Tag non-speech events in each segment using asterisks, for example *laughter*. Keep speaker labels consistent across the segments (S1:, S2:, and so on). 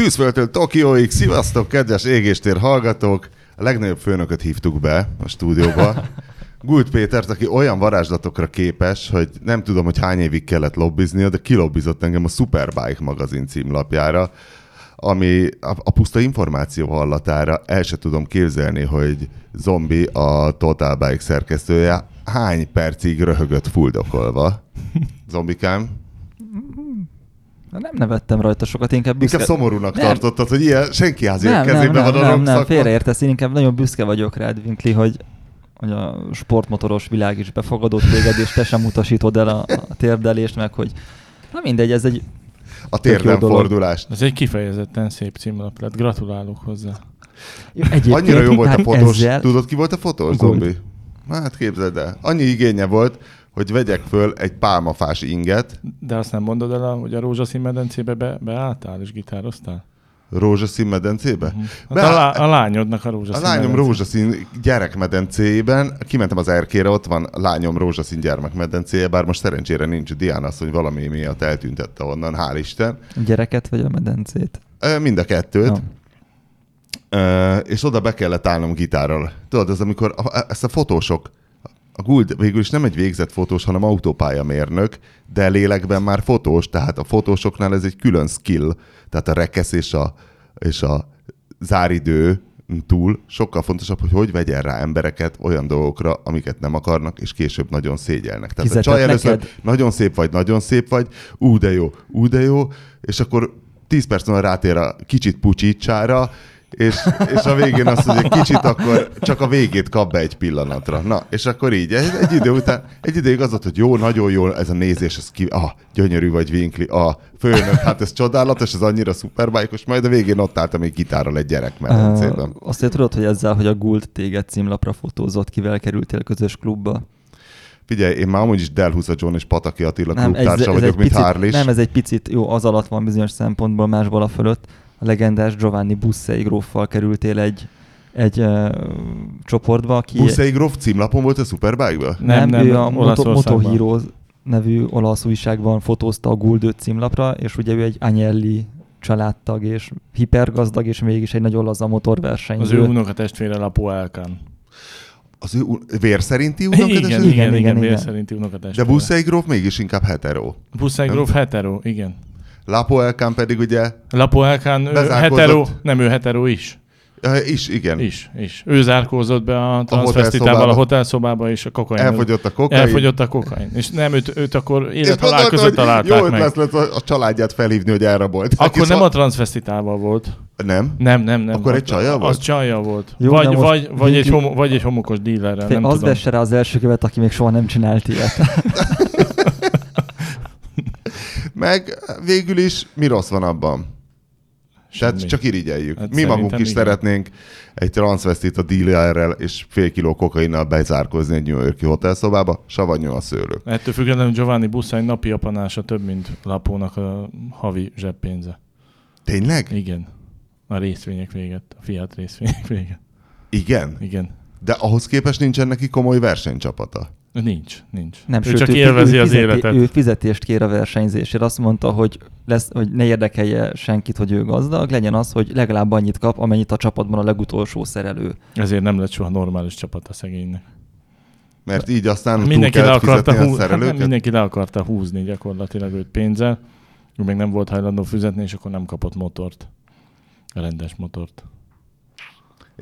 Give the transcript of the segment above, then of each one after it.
S1: Tűzföldtől Tokióig, szivasztok, kedves égéstér hallgatók! A legnagyobb főnököt hívtuk be a stúdióba. *laughs* Gult Pétert, aki olyan varázslatokra képes, hogy nem tudom, hogy hány évig kellett lobbiznia, de kilobbizott engem a Superbike magazin címlapjára, ami a, a puszta információ hallatára el se tudom képzelni, hogy zombi a Total Bike szerkesztője hány percig röhögött fuldokolva. *laughs* Zombikám?
S2: Na, nem nevettem rajta sokat, inkább büszke...
S1: Inkább szomorúnak
S2: Nem.
S1: tartottad, hogy ilyen senki házi
S2: nem, nem,
S1: kezében
S2: nem,
S1: van a
S2: nem, nem, félreértesz, én inkább nagyon büszke vagyok rád, Winkli, hogy, hogy a sportmotoros világ is befogadott téged, és te sem utasítod el a, a térdelést, meg hogy na mindegy, ez egy
S1: A térden fordulást.
S3: Ez egy kifejezetten szép címlap lett. Gratulálok hozzá.
S2: Egyébként,
S1: Annyira jó volt a fotós.
S2: Ezzel,
S1: Tudod, ki volt a fotós, zombi? Hát képzeld el. Annyi igénye volt, hogy vegyek föl egy pálmafás inget,
S3: De azt nem mondod el, hogy a rózsaszín medencébe be, beálltál és gitároztál?
S1: rózsaszín medencébe.
S3: Hát
S1: Be-
S3: a, lá, a lányodnak a
S1: A
S3: rózsaszín
S1: lányom
S3: medence.
S1: rózsaszín gyerekmedencéjében, kimentem az erkére, ott van a lányom rózsaszín gyermekmedencéje, bár most szerencsére nincs Diana azt, hogy valami miatt eltüntette onnan, hál' Isten.
S2: gyereket vagy a medencét?
S1: Mind a kettőt.
S2: Ja.
S1: Ö, és oda be kellett állnom gitárral. Tudod, ez amikor a, ezt a fotósok, a Guld végül is nem egy végzett fotós, hanem autópályamérnök, de lélekben már fotós, tehát a fotósoknál ez egy külön skill, tehát a rekesz és a, és a záridő túl sokkal fontosabb, hogy hogy vegyen rá embereket olyan dolgokra, amiket nem akarnak, és később nagyon szégyelnek. Tehát a
S2: Fizetett
S1: csaj először
S2: neked?
S1: nagyon szép vagy, nagyon szép vagy, ú de jó, ú de jó, és akkor 10 perc múlva rátér a kicsit pucsítsára, és, és a végén azt mondja, hogy kicsit akkor csak a végét kap be egy pillanatra. Na, és akkor így, egy, egy idő után, egy ideig az volt, hogy jó, nagyon jó ez a nézés, ez ki, ah, gyönyörű vagy Winkli, ah, főnök, hát ez csodálatos, ez annyira szuperbájkos, majd a végén ott álltam egy gitárral egy gyerekmedencében.
S2: Uh, azt tudod, hogy ezzel, hogy a Guld téged címlapra fotózott, kivel kerültél közös klubba?
S1: Figyelj, én már amúgy is Delhusa John és Pataki Attila
S2: ez,
S1: klubtársa vagyok, mint
S2: picit,
S1: Harlis.
S2: Nem, ez egy picit, jó, az alatt van bizonyos szempontból, más vala fölött. A legendás Giovanni Bussei gróffal kerültél egy, egy uh, csoportba, aki...
S1: Buszei Grof címlapon volt a Superbike-ban?
S3: Nem, nem,
S2: ő a Moto. Moto Hero nevű olasz újságban fotózta a Guldőt címlapra, és ugye ő egy Agnelli családtag, és hipergazdag, és mégis egy nagyon laza
S3: Az
S2: motorversenyző.
S3: ő unokatestvére Lapo Elkán.
S1: Az ő vér szerinti
S3: Igen,
S1: unokates?
S3: igen,
S2: igen,
S3: igen,
S2: igen,
S3: igen, vér szerinti
S1: De
S3: unokatestvére.
S1: Buszei Grof mégis inkább hetero.
S3: Buszai
S1: Nem?
S3: gróf hetero, igen.
S1: Lapo Elkán pedig ugye
S3: Lapo Elkán ő
S1: Bezárkózott.
S3: hetero, nem ő hetero is.
S1: is, igen.
S3: Is, is. Ő zárkózott be a transvestitával a
S1: hotelszobába.
S3: és a kokain.
S1: Elfogyott a kokain.
S3: Elfogyott a kokain. És nem, őt, őt akkor élethalál között találták
S1: jó
S3: meg.
S1: lesz, lesz a, a családját felhívni, hogy elrabolt.
S3: Akkor nem a transvestitával volt.
S1: Nem?
S3: Nem, nem, nem.
S1: Akkor
S3: Az-
S1: egy csajjal volt?
S3: Az csajjal volt.
S2: Jó,
S3: vagy, vagy, vagy, egy homo, vagy egy homokos dílerrel, nem
S2: az
S3: tudom.
S2: vesse rá az első követ, aki még soha nem csinált ilyet. *laughs*
S1: Meg végül is mi rossz van abban? Tehát
S3: Semmi.
S1: csak irigyeljük.
S3: Hát
S1: mi magunk is
S3: igen.
S1: szeretnénk egy transvestit a dílerrel és fél kiló kokainnal bezárkozni egy New Yorki hotelszobába, savanyú a szőlő.
S3: Ettől függetlenül Giovanni Buszai napi apanása több, mint Lapónak a havi zseppénze.
S1: Tényleg?
S3: Igen. A részvények véget. A Fiat részvények véget.
S1: Igen?
S3: Igen.
S1: De ahhoz képest nincsen neki komoly versenycsapata.
S3: Nincs, nincs.
S2: Nem,
S3: ő
S2: sőt,
S3: csak
S2: ő,
S3: élvezi
S2: ő,
S3: az
S2: fizeti,
S3: életet.
S2: Ő fizetést kér a versenyzésért. Azt mondta, hogy, lesz, hogy ne érdekelje senkit, hogy ő gazdag, legyen az, hogy legalább annyit kap, amennyit a csapatban a legutolsó szerelő.
S3: Ezért nem lett soha normális csapat a szegénynek.
S1: Mert így aztán túl
S3: Mindenki le, akarta hú... hát nem, mindenki le akarta húzni gyakorlatilag őt pénzzel. Ő még nem volt hajlandó fizetni, és akkor nem kapott motort. A rendes motort.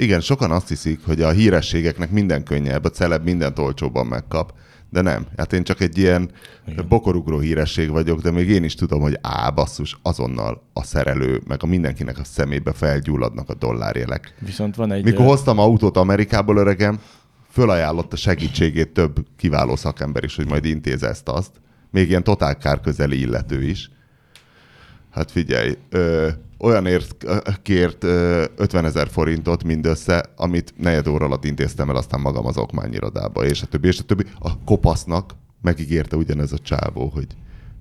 S1: Igen, sokan azt hiszik, hogy a hírességeknek minden könnyebb, a celeb mindent olcsóbban megkap. De nem. Hát én csak egy ilyen
S3: Igen.
S1: bokorugró híresség vagyok, de még én is tudom, hogy á, basszus, azonnal a szerelő, meg a mindenkinek a szemébe felgyulladnak a dollárjelek.
S3: Viszont van egy...
S1: Mikor hoztam autót Amerikából öregem, fölajánlott a segítségét több kiváló szakember is, hogy majd intéz ezt azt. Még ilyen totál kár közeli illető is. Hát figyelj, ö, olyanért ö, kért ö, 50 ezer forintot mindössze, amit negyed óra alatt intéztem el aztán magam az okmányirodába, és a többi, és a többi. A kopasznak megígérte ugyanez a csávó, hogy,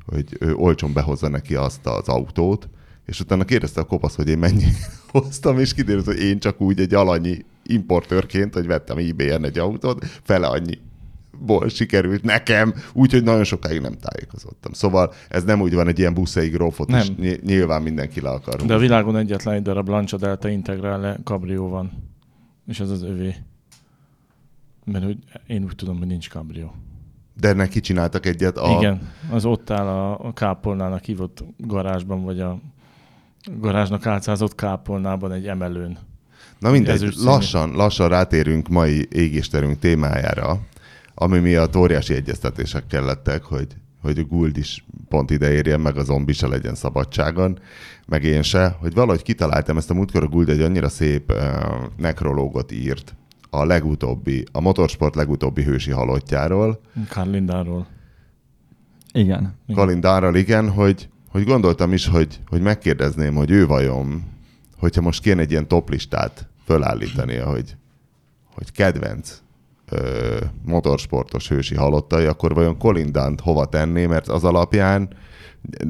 S1: hogy ő olcsón behozza neki azt az autót, és utána kérdezte a kopasz, hogy én mennyi *laughs* hoztam, és kiderült, hogy én csak úgy egy alanyi importőrként, hogy vettem eBay-en egy autót, fele annyi ból sikerült nekem, úgyhogy nagyon sokáig nem tájékozottam. Szóval ez nem úgy van, egy ilyen buszai grófot
S3: Nem.
S1: ny- nyilván mindenki le akar.
S3: De a világon egyetlen egy darab Lancia Delta Integrale kabrió van. És ez az övé. Mert hogy én úgy tudom, hogy nincs kabrió.
S1: De neki csináltak egyet a...
S3: Igen, az ott áll a, a kápolnának hívott garázsban, vagy a garázsnak átszázott kápolnában egy emelőn.
S1: Na mindegy, lassan, lassan rátérünk mai égésterünk témájára, ami miatt óriási egyeztetések kellettek, hogy, hogy a Guld is pont ide érjen, meg a zombi se legyen szabadságon, meg én se, hogy valahogy kitaláltam ezt a múltkor a Guld egy annyira szép uh, nekrológot írt a legutóbbi, a motorsport legutóbbi hősi halottjáról,
S3: Karl Lindáról.
S2: Igen.
S1: Kalindárral, igen, hogy, hogy gondoltam is, hogy, hogy megkérdezném, hogy ő vajon, hogyha most kéne egy ilyen toplistát fölállítania, hogy, hogy kedvenc ö, motorsportos hősi halottai, akkor vajon Colindánt hova tenné, mert az alapján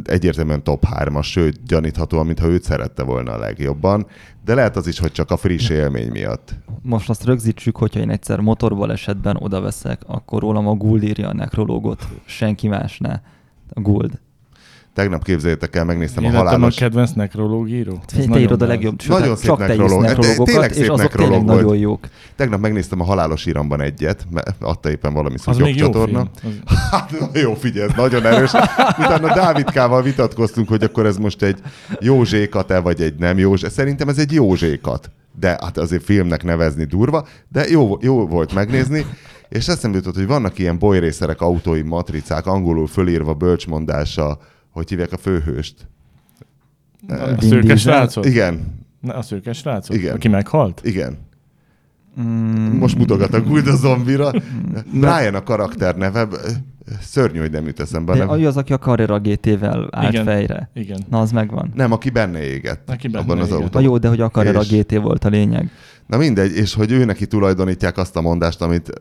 S1: egyértelműen top 3-as, sőt gyaníthatóan, mintha őt szerette volna a legjobban, de lehet az is, hogy csak a friss élmény miatt.
S2: Most azt rögzítsük, hogyha én egyszer motorbalesetben oda veszek, akkor rólam a Guld írja a nekrológot, senki más ne. A Guld.
S1: Tegnap képzeljétek el, megnéztem
S3: Én
S1: a
S3: lettem a
S1: halálos...
S3: kedvenc nekrológíró. Ez
S2: Te, te
S3: nagyon
S2: írod a legjobb, sőt,
S1: Nagyon
S2: hát
S1: szép
S2: csak te
S1: nekrológ. Tényleg
S2: nekrológokat,
S1: szép
S2: és azok
S1: nekrológ
S2: tényleg nagyon jók.
S1: Tegnap megnéztem a halálos íramban egyet, mert adta éppen valami szúgyog csatorna. *laughs* Hát jó, figyelj, ez nagyon erős. Utána Dávidkával vitatkoztunk, hogy akkor ez most egy jó zsékat-e, vagy egy nem jó zsé- Szerintem ez egy jó zsékat. De hát azért filmnek nevezni durva, de jó, jó volt megnézni. És eszembe jutott, hogy vannak ilyen bolyrészerek, autói matricák, angolul fölírva bölcsmondása, hogy hívják a főhőst.
S3: A
S2: Vin
S3: szőkes
S2: Diesel?
S3: srácot?
S1: Igen,
S3: Na, a szőkes srácot?
S1: Igen.
S3: Aki meghalt?
S1: igen.
S2: Mm,
S1: Most mutogat a Guld a zombira. Brian a karakter neve, szörnyű, hogy nem jut eszembe.
S2: de
S1: Nem,
S2: ő az, aki a Carrera GT-vel állt
S3: Igen.
S2: fejre.
S3: Igen.
S2: Na, az megvan.
S1: nem, aki benne égett.
S3: Aki benne
S1: abban az
S3: égett.
S1: autó.
S2: Na jó, de hogy a Carrera
S1: És-
S2: GT volt a lényeg.
S1: Na mindegy, és hogy ő neki tulajdonítják azt a mondást, amit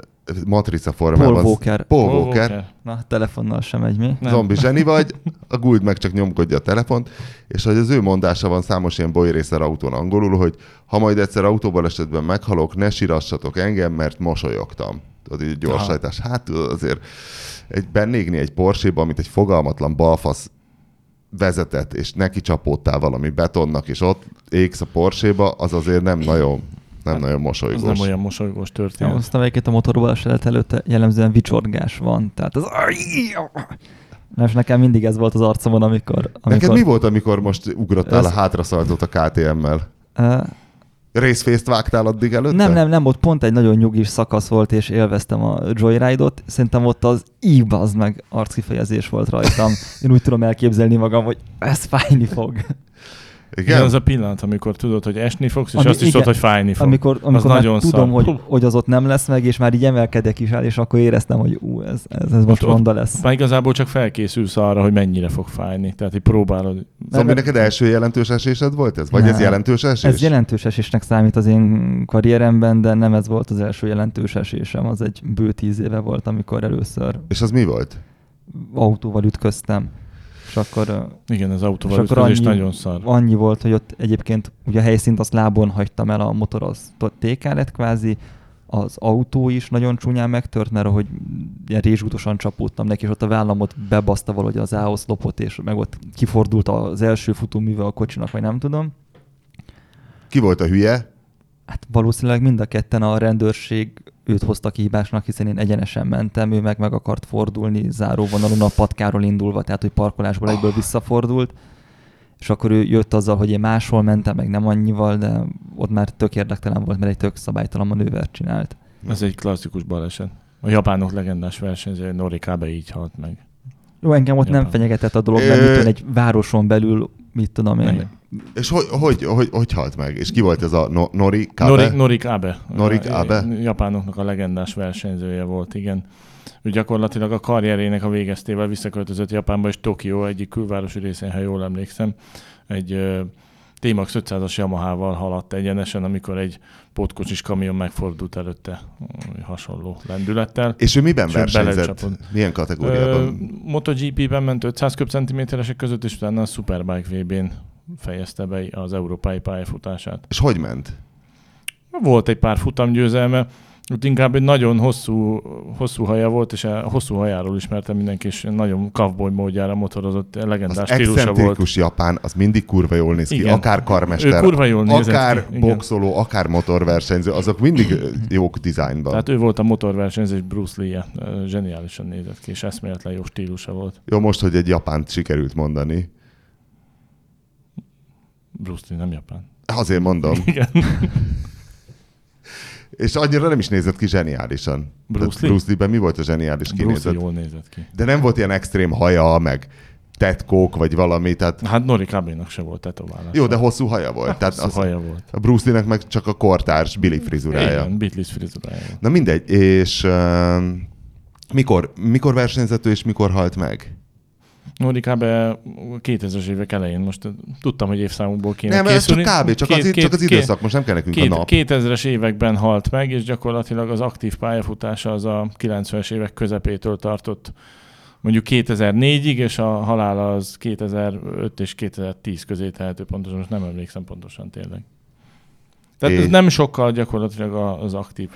S1: matrica formában...
S2: Paul Walker.
S1: Paul
S3: Paul
S1: Walker.
S2: Na, telefonnal sem megy mi.
S3: Nem.
S1: Zombi zseni vagy, a Guld meg csak nyomkodja a telefont, és hogy az ő mondása van számos ilyen bolyrészer autón angolul, hogy ha majd egyszer autóbalesetben meghalok, ne sirassatok engem, mert mosolyogtam. Tudod, így gyorsajtás. Hát tudod, azért egy bennégni egy Porsche-ba, amit egy fogalmatlan balfasz vezetett, és neki csapódtál valami betonnak, és ott égsz a Porsche-ba, az azért nem nagyon, nem nagyon
S3: Az
S1: mosolygós.
S3: nem olyan mosolygós
S2: Ja,
S3: történet.
S2: aztán egyébként a motorbaleset előtte jellemzően vicsorgás van. Tehát az... Nem, és nekem mindig ez volt az arcomon, amikor... amikor
S1: Neked mi volt, amikor most ugrottál
S2: Ez-
S1: a hátraszaltot a KTM-mel?
S2: Uh,
S1: Részfészt vágtál addig előtte?
S2: nem, nem, nem, ott pont egy nagyon nyugis szakasz volt, és élveztem a Joyride-ot. Szerintem ott az íbazd meg arckifejezés volt rajtam. Én úgy tudom elképzelni magam, hogy ez fájni fog.
S1: Igen?
S3: Igen, az a pillanat, amikor tudod, hogy esni fogsz, és
S2: Ami-
S3: azt is
S2: igen.
S3: tudod, hogy fájni fog.
S2: Amikor, amikor
S3: az
S2: már
S3: nagyon
S2: tudom,
S3: szar.
S2: hogy, hogy az ott nem lesz meg, és már így emelkedek is el, és akkor éreztem, hogy ú, ez, ez, ez most
S3: ott-
S2: ronda lesz.
S3: Már igazából csak felkészülsz arra, hogy mennyire fog fájni. Tehát, hogy próbálod.
S1: Zombi, neked első jelentős esésed volt ez? Vagy ez
S2: Nem.
S1: jelentős esés?
S2: Ez jelentős esésnek számít az én karrieremben, de nem ez volt az első jelentős esésem, az egy bő tíz éve volt, amikor először
S1: És az mi volt?
S2: autóval ütköztem. És akkor
S3: Igen, az autóval
S2: És akkor annyi-
S3: nagyon szar.
S2: annyi volt, hogy ott egyébként ugye a helyszínt azt lábon hagytam el, a motor az t- TK lett kvázi, az autó is nagyon csúnyán megtört, mert ahogy ilyen rézsútosan csapódtam neki, és ott a vállamot bebaszta valahogy az áoszlopot, és meg ott kifordult az első futóműve a kocsinak, vagy nem tudom.
S1: Ki volt a hülye?
S2: Hát valószínűleg mind a ketten a rendőrség őt hozta kihívásnak, hiszen én egyenesen mentem, ő meg meg akart fordulni záróvonalon a patkáról indulva, tehát hogy parkolásból egyből visszafordult, és akkor ő jött azzal, hogy én máshol mentem, meg nem annyival, de ott már tök érdektelen volt, mert egy tök szabálytalan manővert csinált.
S3: Ez egy klasszikus baleset. A japánok legendás versenyzője Nori Kabe így halt meg.
S2: Jó, engem ott nem
S3: Japán.
S2: fenyegetett a dolog, mert egy városon belül, mit tudom én,
S3: Nem.
S1: És hogy, hogy, hogy, hogy halt meg? És ki volt ez a no, Nori Kabe?
S3: Nori, Nori Kabe.
S1: Nori
S3: A-
S1: Kabe?
S3: a Japánoknak a legendás versenyzője volt, igen. Ő gyakorlatilag a karrierének a végeztével visszaköltözött Japánba, és Tokió egyik külvárosi részén, ha jól emlékszem, egy T-Max 500-as Yamaha-val haladt egyenesen, amikor egy pótkocsis kamion megfordult előtte hasonló lendülettel.
S1: És ő miben
S3: És
S1: versenyzett? Milyen
S3: Ö,
S1: kategóriában?
S3: MotoGP-ben ment 500 köbcentiméteresek között, és utána a Superbike VB-n fejezte be az európai pályafutását.
S1: És hogy ment?
S3: Volt egy pár futamgyőzelme, Ott inkább egy nagyon hosszú, hosszú haja volt, és a hosszú hajáról ismerte mindenki, és nagyon cowboy módjára motorozott, legendás
S1: Az
S3: stílusa volt.
S1: excentrikus japán, az mindig kurva jól néz ki.
S3: Igen.
S1: Akár karmester,
S3: Ő kurva jól
S1: akár
S3: ki, igen.
S1: boxoló, akár motorversenyző, azok mindig *clears throat* jók dizájnban.
S3: Tehát ő volt a motorversenyző, és Bruce Lee-je. Zseniálisan nézett ki, és eszméletlen jó stílusa volt.
S1: Jó, most, hogy egy japánt sikerült mondani.
S3: Bruce Lee nem japán.
S1: Azért mondom.
S3: Igen. *laughs*
S1: És annyira nem is nézett ki zseniálisan.
S3: Bruce Lee?
S1: Bruce Lee-ben mi volt a zseniális
S3: Bruce
S1: kinézet?
S3: Lee jól nézett ki.
S1: De nem volt ilyen extrém haja, meg tetkók, vagy valami, tehát
S3: Hát Nori Kabénak se volt tetoválás.
S1: jó, de hosszú haja volt. Tehát
S3: Hosszú
S1: az,
S3: haja volt.
S1: a Bruce Lee-nek meg csak a kortárs Billy frizurája.
S3: Igen, Beatles frizurája.
S1: Na mindegy, és uh, mikor, mikor versenyzett és mikor halt meg?
S3: Nori Kabe 2000-es évek elején, most tudtam, hogy évszámukból kéne
S1: nem, ez csak
S3: készülni.
S1: kb. Csak,
S3: Két-
S1: az,
S3: két-
S1: csak az
S3: két-
S1: időszak, most nem kell nekünk
S3: Két,
S1: a nap.
S3: 2000-es években halt meg, és gyakorlatilag az aktív pályafutása az a 90-es évek közepétől tartott mondjuk 2004-ig, és a halála az 2005 és 2010 közé tehető pontosan, most nem emlékszem pontosan tényleg. Tehát ez
S1: És-
S3: nem sokkal gyakorlatilag az aktív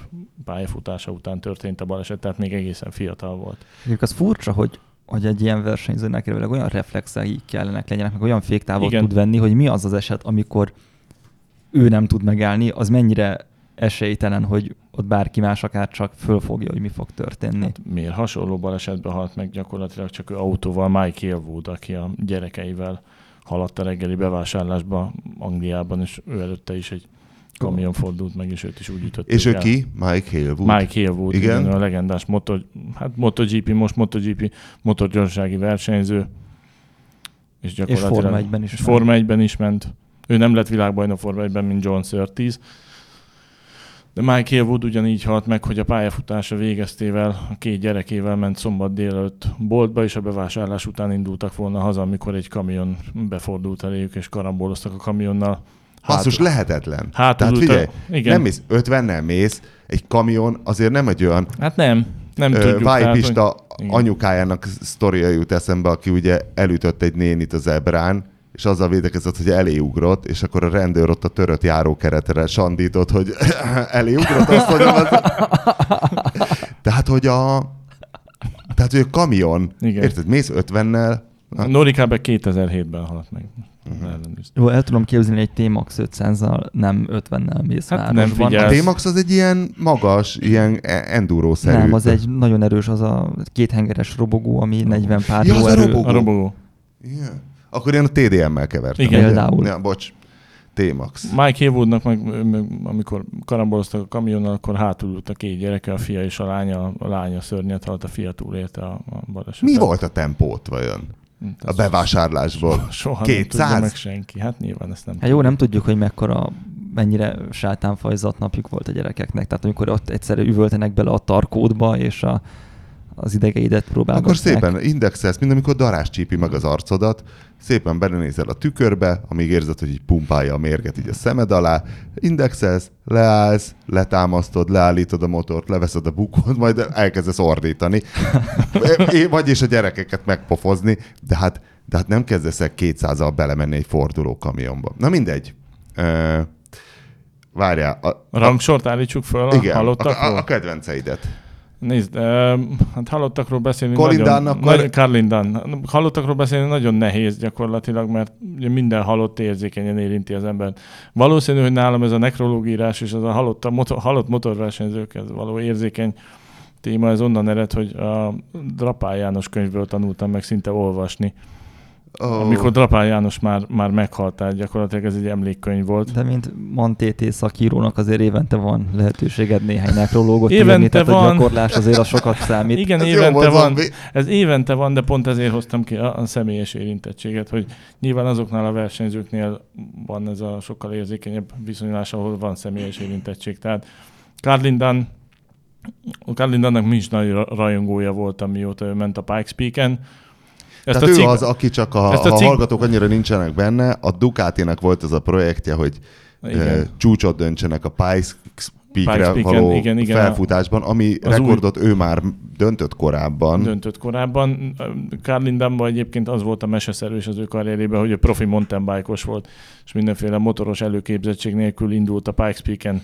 S3: pályafutása után történt a baleset, tehát még egészen fiatal volt.
S2: Mondjuk az furcsa, hogy, hogy egy ilyen versenyzőnek elvileg olyan reflexei kellenek legyenek, meg olyan féktávot tud venni, hogy mi az az eset, amikor ő nem tud megállni, az mennyire esélytelen, hogy ott bárki más akár csak fölfogja, hogy mi fog történni.
S3: Hát miért hasonló balesetben halt meg gyakorlatilag csak ő autóval Mike Hillwood, aki a gyerekeivel haladt a reggeli bevásárlásba Angliában, és ő előtte is egy kamion fordult meg, és őt is úgy ütötték
S1: És ő
S3: el.
S1: ki? Mike Halewood.
S3: Mike Hillwood,
S1: Igen.
S3: igen. a legendás motor, hát MotoGP, most MotoGP motorgyorsági versenyző. És gyakorlatilag...
S2: Forma 1-ben is
S3: És
S2: ment.
S3: Forma 1-ben is ment. Ő nem lett világbajnok Forma 1-ben, mint John Surtees. De Mike Hillwood ugyanígy halt meg, hogy a pályafutása végeztével, a két gyerekével ment szombat délelőtt boltba, és a bevásárlás után indultak volna haza, amikor egy kamion befordult eléjük, és karamboloztak a kamionnal.
S1: Basszus, lehetetlen.
S3: hátul
S1: Tehát
S3: a-
S1: figyelj,
S3: igen.
S1: nem mész, 50 mész, egy kamion azért nem egy olyan
S3: Hát nem, nem
S1: ö,
S3: tudjuk. tehát, hogy-
S1: Vájpista
S3: igen.
S1: anyukájának sztoria jut eszembe, aki ugye elütött egy nénit az ebrán, és azzal védekezett, hogy eléugrott, és akkor a rendőr ott a törött járókeretre sandított, hogy *laughs* eléugrott, azt mondjam. Az... Tehát, hogy a... Tehát, hogy a kamion,
S3: Igen.
S1: érted, mész 50-nel, Na.
S3: Nori kb. 2007-ben halt meg. Ellenőriztem.
S2: Jó, el tudom képzelni egy T-Max 500-zal, nem 50-nel mész
S3: Hát nem
S2: városban.
S3: figyel.
S1: a T-Max az egy ilyen magas, ilyen e- enduro-szerű.
S2: Nem, az egy nagyon erős, az a kéthengeres robogó, ami 40 pár
S1: Ja, az a robogó.
S3: A robogó.
S1: Yeah. Akkor én a TDM-mel kevertem.
S3: Igen.
S2: Például.
S1: Ja, bocs. T-Max.
S3: Mike Haywoodnak meg, meg, amikor karamboloztak a kamionnal, akkor hátul ült a két gyereke, a fia és a lánya. A lánya szörnyet halt, a fia túlélte a, a balesetet.
S1: Mi volt a tempót vajon?
S3: Hm,
S1: A bevásárlásból. *laughs*
S3: Soha nem
S1: 200?
S3: tudja meg senki. Hát nyilván ezt nem
S2: Hát jó, nem tudjuk, hogy mekkora mennyire sátánfajzat napjuk volt a gyerekeknek. Tehát amikor ott egyszerű üvöltenek bele a tarkódba, és a, az idegeidet próbálgatják.
S1: Akkor szépen indexelsz, mint amikor darás csípi meg az arcodat, szépen belenézel a tükörbe, amíg érzed, hogy így pumpálja a mérget így a szemed alá, indexelsz, leállsz, letámasztod, leállítod a motort, leveszed a bukót, majd elkezdesz ordítani. *laughs* É- Vagyis a gyerekeket megpofozni, de hát, de hát nem kezdesz el 200-al belemenni egy forduló kamionba. Na mindegy. Várjál. A,
S3: A rangsort állítsuk föl a
S1: igen, a,
S3: halottakról?
S1: a, a kedvenceidet.
S3: Nézd, hát halottakról beszélni nagyon...
S1: Akkor-
S3: Nagy, Carlin Dunn. Halottakról beszélni nagyon nehéz gyakorlatilag, mert ugye minden halott érzékenyen érinti az ember. Valószínű, hogy nálam ez a nekrológírás és az a halott, a motor, halott motorversenyzőkhez való érzékeny téma, ez onnan ered, hogy a Drapál János könyvből tanultam meg szinte olvasni.
S1: Oh.
S3: Amikor Drapál János már, már meghalt, tehát gyakorlatilag ez egy emlékkönyv volt.
S2: De mint Mantété szakírónak azért évente van lehetőséged néhány nekrológot
S3: Évente
S2: írni, tehát
S3: van.
S2: a gyakorlás azért a sokat *laughs* számít.
S3: Igen,
S1: Ez
S3: évente van.
S1: zombi.
S3: Ez évente van, de pont ezért hoztam ki a, a személyes érintettséget, hogy nyilván azoknál a versenyzőknél van ez a sokkal érzékenyebb viszonyulás, ahol van személyes érintettség. Tehát Carlin Dunnnak mi is nagy ra- rajongója voltam, mióta ő ment a Pikes Peak-en. Ezt
S1: Tehát ő
S3: cikk-
S1: az, aki csak a,
S3: ezt a
S1: a
S3: cikk-
S1: hallgatók annyira nincsenek benne, a Ducatinak volt az a projektje, hogy
S3: Igen.
S1: e, csúcsot döntsenek a Pikes Peak-re
S3: Pikes
S1: való
S3: igen, igen,
S1: felfutásban, ami
S3: az
S1: rekordot ő már döntött korábban.
S3: döntött korábban. Carlin Dunnban egyébként az volt a meseszerű és az ő karrierében, hogy ő profi mountain bike-os volt, és mindenféle motoros előképzettség nélkül indult a Pikes Peak-en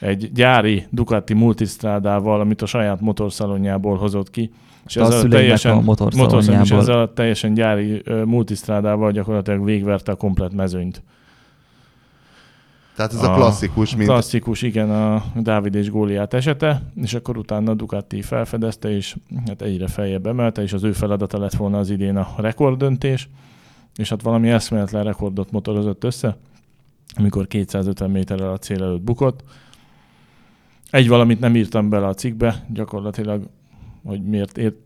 S3: egy gyári Ducati multistrádával, amit a saját motorszálonjából hozott ki.
S2: És a szüleinek a motorszalonjából.
S3: És ezzel a teljesen gyári uh, multistrádával gyakorlatilag végverte a komplet mezőnyt.
S1: Tehát ez a, a klasszikus,
S3: mint... Klasszikus, igen, a Dávid és Góliát esete, és akkor utána Ducati felfedezte, és hát egyre feljebb emelte, és az ő feladata lett volna az idén a rekorddöntés, és hát valami eszméletlen rekordot motorozott össze, amikor 250 méterrel a cél előtt bukott. Egy valamit nem írtam bele a cikkbe, gyakorlatilag, hogy miért, ért,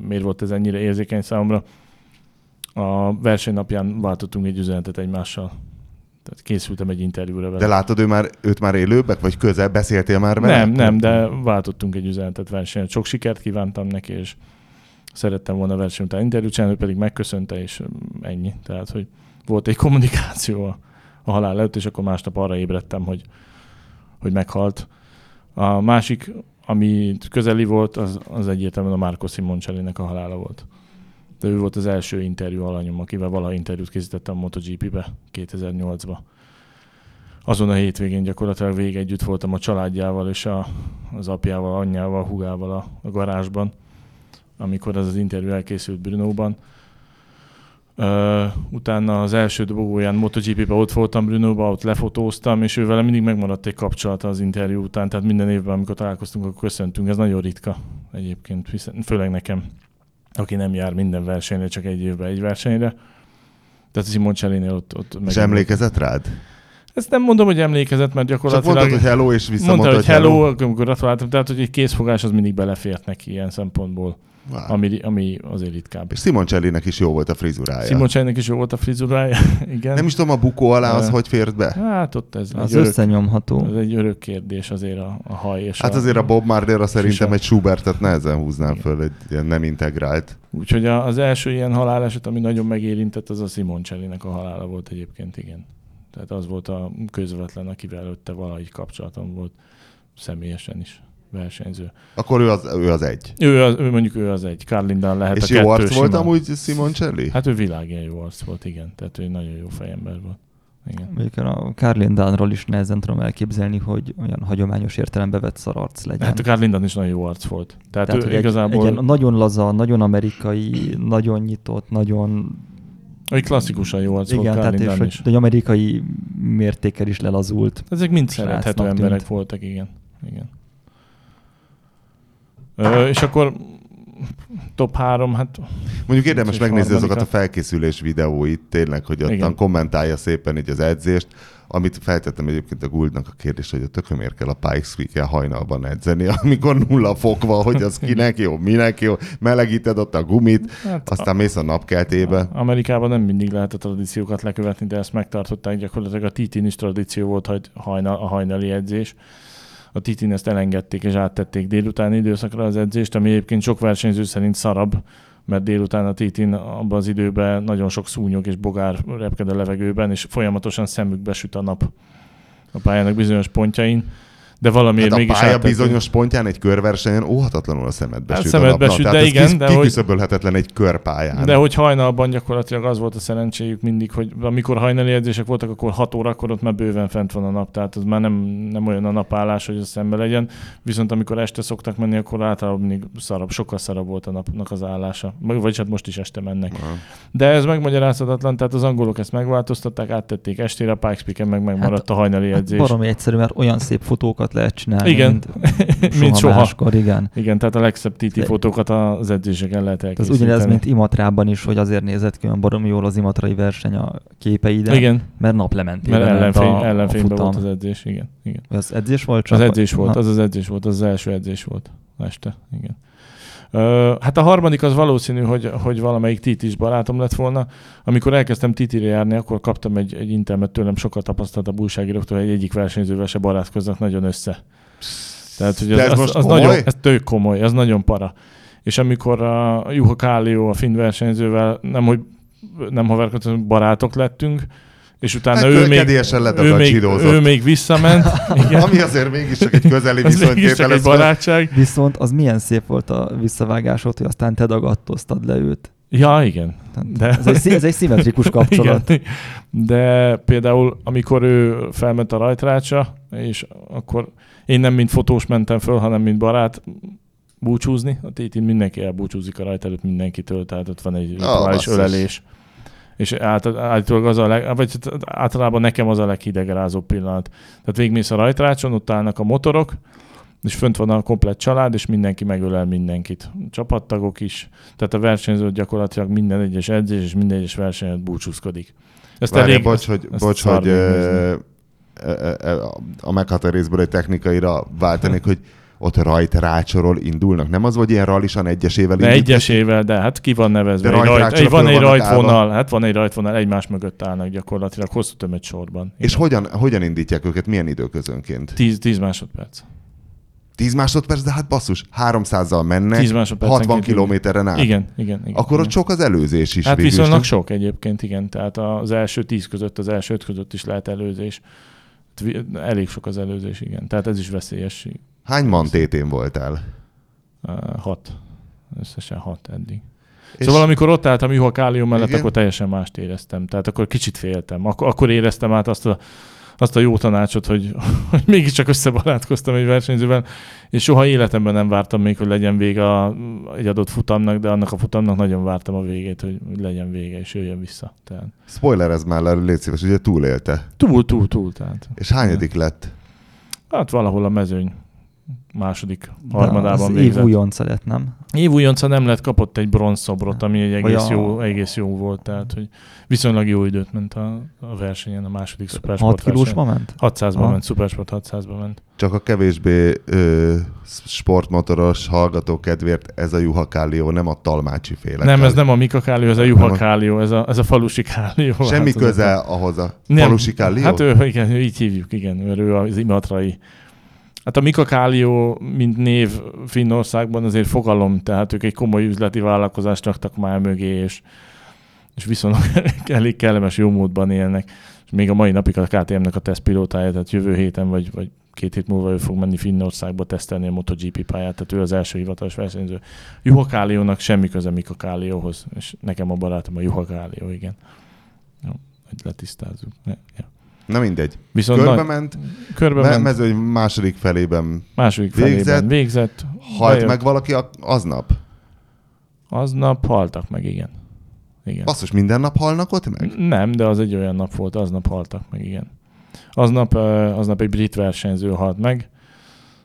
S3: miért volt ez ennyire érzékeny számomra. A versenynapján váltottunk egy üzenetet egymással tehát készültem egy interjúra vele.
S1: De látod, ő már, őt már élőbbek, vagy közel beszéltél már vele?
S3: Nem, nem, de váltottunk egy üzenetet versenyen. Sok sikert kívántam neki, és szerettem volna verseny után interjút csinálni, ő pedig megköszönte, és ennyi. Tehát, hogy volt egy kommunikáció a, a halál előtt, és akkor másnap arra ébredtem, hogy, hogy meghalt. A másik, ami közeli volt, az, az egyértelműen a Marco Simoncelli-nek a halála volt de ő volt az első interjú alanyom, akivel valaha interjút készítettem a MotoGP-be 2008-ba. Azon a hétvégén gyakorlatilag végig együtt voltam a családjával és a, az apjával, anyjával, hugával a, a garázsban, amikor az az interjú elkészült Brunóban. Uh, utána az első dobogóján MotoGP-be ott voltam Brunóba, ott lefotóztam, és ővel mindig megmaradt egy kapcsolata az interjú után, tehát minden évben, amikor találkoztunk, akkor köszöntünk. Ez nagyon ritka egyébként, főleg nekem aki nem jár minden versenyre, csak egy évben egy versenyre. Tehát Simon Csellinél ott, ott
S1: És emlékezett rád?
S3: Ezt nem mondom, hogy emlékezett, mert gyakorlatilag...
S1: Csak mondtad, hogy hello, és visszamondta,
S3: mondta, hogy hello, hello, amikor gratuláltam. Tehát, hogy egy készfogás az mindig belefért neki ilyen szempontból. Wow. Ami, ami azért ritkább.
S1: És Simon Csellinek is jó volt a frizurája.
S3: Simon Csellinek is jó volt a frizurája, *laughs* igen.
S1: Nem is tudom, a bukó alá az uh, hogy fért be?
S3: Hát ott ez
S2: az örök, összenyomható.
S3: Ez egy örök kérdés azért a, a haj és
S1: Hát
S3: a,
S1: azért a Bob Marley-ra szerintem egy Schubertet nehezen húznám igen. föl, egy ilyen nem integrált.
S3: Úgyhogy az első ilyen haláleset, ami nagyon megérintett, az a Simon Csellinek a halála volt egyébként, igen. Tehát az volt a közvetlen, akivel előtte valahogy kapcsolatom volt személyesen is versenyző.
S1: Akkor ő az, ő az egy.
S3: Ő, az, ő mondjuk ő az egy. Carlindan lehet
S1: És
S3: a
S1: jó arc
S3: volt
S1: amúgy Celli?
S3: Hát ő világén jó arc volt, igen. Tehát ő nagyon jó fejember volt. Igen.
S2: Mondjuk a Carlindanról is nehezen tudom elképzelni, hogy olyan hagyományos értelembe vett szararc legyen.
S3: Hát a Carlindan is nagyon jó arc volt. Tehát, Tehát ő igazából...
S2: Egy, egy nagyon laza, nagyon amerikai, nagyon nyitott, nagyon
S3: egy klasszikusan jó arc Igen, volt tehát és is.
S2: egy amerikai mértékkel is lelazult.
S3: Ezek mind szerethető emberek tűnt. voltak, igen. igen. Ö, és akkor top 3, hát...
S1: Mondjuk érdemes megnézni azokat a felkészülés videóit, tényleg, hogy ottan kommentálja szépen így az edzést, amit feltettem egyébként a Guldnak a kérdés, hogy a tökömért kell a Pikes week hajnalban edzeni, *laughs* amikor nulla fok van, hogy az kinek jó, minek jó, melegíted ott a gumit, hát aztán mész a napkeltébe.
S3: Amerikában nem mindig lehet a tradíciókat lekövetni, de ezt megtartották gyakorlatilag a Titin is tradíció volt, hogy hajnal, a hajnali edzés a Titin ezt elengedték és áttették délutáni időszakra az edzést, ami egyébként sok versenyző szerint szarabb, mert délután a Titin abban az időben nagyon sok szúnyog és bogár repked a levegőben, és folyamatosan szemükbe süt a nap a pályának bizonyos pontjain de valamiért
S1: hát
S3: mégis
S1: a pálya bizonyos pontján egy körversenyen óhatatlanul a szemedbe hát süt
S3: szemedbe
S1: a napnap.
S3: Süt, de igen, de
S1: kiküszöbölhetetlen egy körpályán.
S3: De hogy hajnalban gyakorlatilag az volt a szerencséjük mindig, hogy amikor hajnali edzések voltak, akkor 6 órakor ott már bőven fent van a nap, tehát az már nem, nem olyan a napállás, hogy az szembe legyen. Viszont amikor este szoktak menni, akkor általában mindig szarabb, sokkal szarabb volt a napnak az állása. Vagyis hát most is este mennek. Aha. De ez megmagyarázhatatlan, tehát az angolok ezt megváltoztatták, áttették estére, a Pikes Peak-en meg megmaradt hát, a hajnali edzés. Hát
S2: baromi egyszerű, mert olyan szép fotókat fotókat lehet csinálni,
S3: igen.
S2: mint, *laughs* mint soha. Máskor, igen.
S3: Igen, tehát a legszebb TT fotókat az edzéseken lehet elkészíteni.
S2: Ez ugyanez, mint Imatrában is, hogy azért nézett ki olyan baromi jól az imatrai verseny a képeiden,
S3: igen.
S2: mert naplementében
S3: mert ellenfény, a, ellenfényben a volt az edzés, igen. igen.
S2: Az edzés volt csak?
S3: Az edzés volt, az az edzés volt, az az első edzés volt este, igen. Hát a harmadik az valószínű, hogy, hogy valamelyik Titis barátom lett volna. Amikor elkezdtem Titire járni, akkor kaptam egy, egy intelmet tőlem sokat tapasztaltabb újságíróktól, hogy egyik versenyzővel se barátkoznak nagyon össze. Tehát, hogy az, ez, az, az nagyon, ez tök komoly, ez nagyon para. És amikor a Juha Kálió, a finn versenyzővel nem, hogy nem haverkodtunk, barátok lettünk, és utána hát, ő, még, ő, még, ő még visszament. *laughs*
S1: Igen. Ami azért mégis csak egy közeli *laughs* viszonytétel.
S3: egy barátság.
S2: Viszont az milyen szép volt a visszavágásod, hogy aztán te dagadtoztad le őt.
S3: Ja, igen. De-
S2: Ez, egy, ez egy szimmetrikus *laughs* kapcsolat.
S3: Igen. De például, amikor ő felment a rajtrácsa, és akkor én nem mint fotós mentem föl, hanem mint barát búcsúzni. A tétin mindenki elbúcsúzik a rajt előtt mindenkitől, tehát ott van egy rituális
S1: basszus.
S3: ölelés. És át, állítólag az a leg, vagy általában nekem az a leghidegrázóbb pillanat. Tehát végigmész a rajtrácson, ott állnak a motorok, és fönt van a komplett család, és mindenki megölel mindenkit. Csapattagok is. Tehát a versenyző gyakorlatilag minden egyes edzés és minden egyes versenyen búcsúzkodik. Ezt
S1: Várj,
S3: elég,
S1: bocs, hogy,
S3: ezt
S1: bocs, hogy ö, ö, ö, a megható részből egy technikaira váltanék, *laughs* hogy ott rajt rácsorol indulnak. Nem az, hogy ilyen rallisan egyesével
S3: de
S1: indít?
S3: egyesével, de hát ki van nevezve?
S1: De
S3: egy rajt, egy, van egy rajtvonal, hát van egy rajtvonal, egymás mögött állnak gyakorlatilag, hosszú tömött sorban.
S1: És
S3: Igen.
S1: hogyan, hogyan indítják őket? Milyen időközönként?
S3: 10, 10 másodperc.
S1: 10 másodperc, de hát basszus, 300-zal mennek,
S3: 10 másodpercenként
S1: 60
S3: indul.
S1: kilométeren át.
S3: Igen, igen, igen.
S1: Akkor
S3: igen.
S1: ott sok az előzés is
S3: Hát
S1: végül is,
S3: viszonylag
S1: nem?
S3: sok egyébként, igen. Tehát az első tíz között, az első öt között is lehet előzés. Hát Elég sok az előzés, igen. Tehát ez is veszélyes.
S1: Hány man tétén voltál?
S3: Uh, hat. Összesen hat eddig.
S1: És
S3: Szóval amikor ott álltam Juha Kálium mellett,
S1: Igen.
S3: akkor teljesen mást éreztem. Tehát akkor kicsit féltem. Ak- akkor éreztem át azt a, azt a jó tanácsot, hogy, *laughs* hogy mégiscsak összebarátkoztam egy versenyzővel, és soha életemben nem vártam még, hogy legyen vége a, egy adott futamnak, de annak a futamnak nagyon vártam a végét, hogy legyen vége, és jöjjön vissza. Tehát
S1: spoiler ez már, légy szíves, ugye túlélte.
S3: túl, túl, túl. Tehát.
S1: És hányadik lett?
S3: Hát valahol a mezőny második harmadában
S2: az év
S3: végzett.
S2: újonca lett, nem?
S3: Év újonca nem lett, kapott egy bronzszobrot, ami egy egész,
S2: Olyan-
S3: jó, egész jó volt, tehát hogy viszonylag jó időt ment a, a versenyen, a második
S2: 6
S3: szupersport
S2: kilósba ment?
S3: 600-ban
S2: Aha.
S3: ment, szupersport 600-ban ment.
S1: Csak a kevésbé ö, sportmotoros hallgató kedvéért ez a Juha Kálió, nem a Talmácsi féle.
S3: nem, ez nem a Mika Kálió, ez a Juha Kálió, ez a, ez a falusi Kálió.
S1: Semmi
S3: Hát,
S1: köze
S3: a-
S1: ahhoz a
S3: Nem.
S1: falusi Kálió?
S3: Hát ő, igen, így hívjuk, igen, mert ő az imatrai. Hát a Mika Kálió, mint név Finnországban azért fogalom, tehát ők egy komoly üzleti vállalkozást raktak már mögé, és, és viszonylag *laughs* elég kellemes jó módban élnek. És még a mai napig a KTM-nek a tesztpilótája, tehát jövő héten vagy, vagy két hét múlva ő fog menni Finnországba tesztelni a MotoGP pályát, tehát ő az első hivatalos versenyző. Juha Káliónak semmi köze Mika Kálióhoz, és nekem a barátom a Juha Kálió, igen. Jó, hogy letisztázzuk. Ja.
S1: Na mindegy.
S3: Viszont
S1: Körbe
S3: nagy-
S1: ment,
S3: körbe
S1: me-
S3: ment,
S1: mezőny második felében
S3: második
S1: végzett,
S3: felében végzett.
S1: halt
S3: bejött.
S1: meg valaki aznap.
S3: Aznap haltak meg, igen. Igen.
S1: Basszus, minden nap halnak ott meg?
S3: Nem, de az egy olyan nap volt, aznap haltak meg, igen. Aznap, aznap egy brit versenyző halt meg,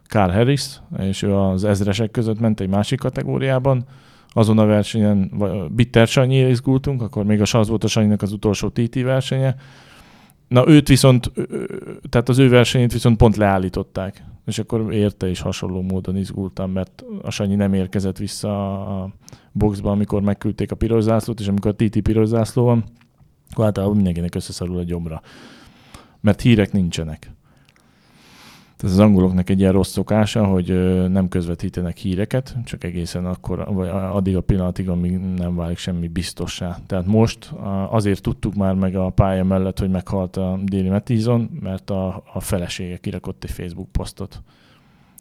S3: Carl Harris, és ő az ezresek között ment egy másik kategóriában. Azon a versenyen Bitter Sanyi izgultunk, akkor még a az volt a Sanyinak az utolsó TT versenye. Na őt viszont, tehát az ő versenyét viszont pont leállították. És akkor érte is hasonló módon izgultam, mert a Sanyi nem érkezett vissza a boxba, amikor megküldték a piros zászlót, és amikor a TT piros zászló van, akkor általában mindenkinek összeszorul a gyomra. Mert hírek nincsenek. Ez az angoloknak egy ilyen rossz szokása, hogy nem közvetítenek híreket, csak egészen akkor, vagy addig a pillanatig, amíg nem válik semmi biztossá. Tehát most azért tudtuk már meg a pálya mellett, hogy meghalt a déli Metizon, mert a, a felesége kirakott egy Facebook posztot,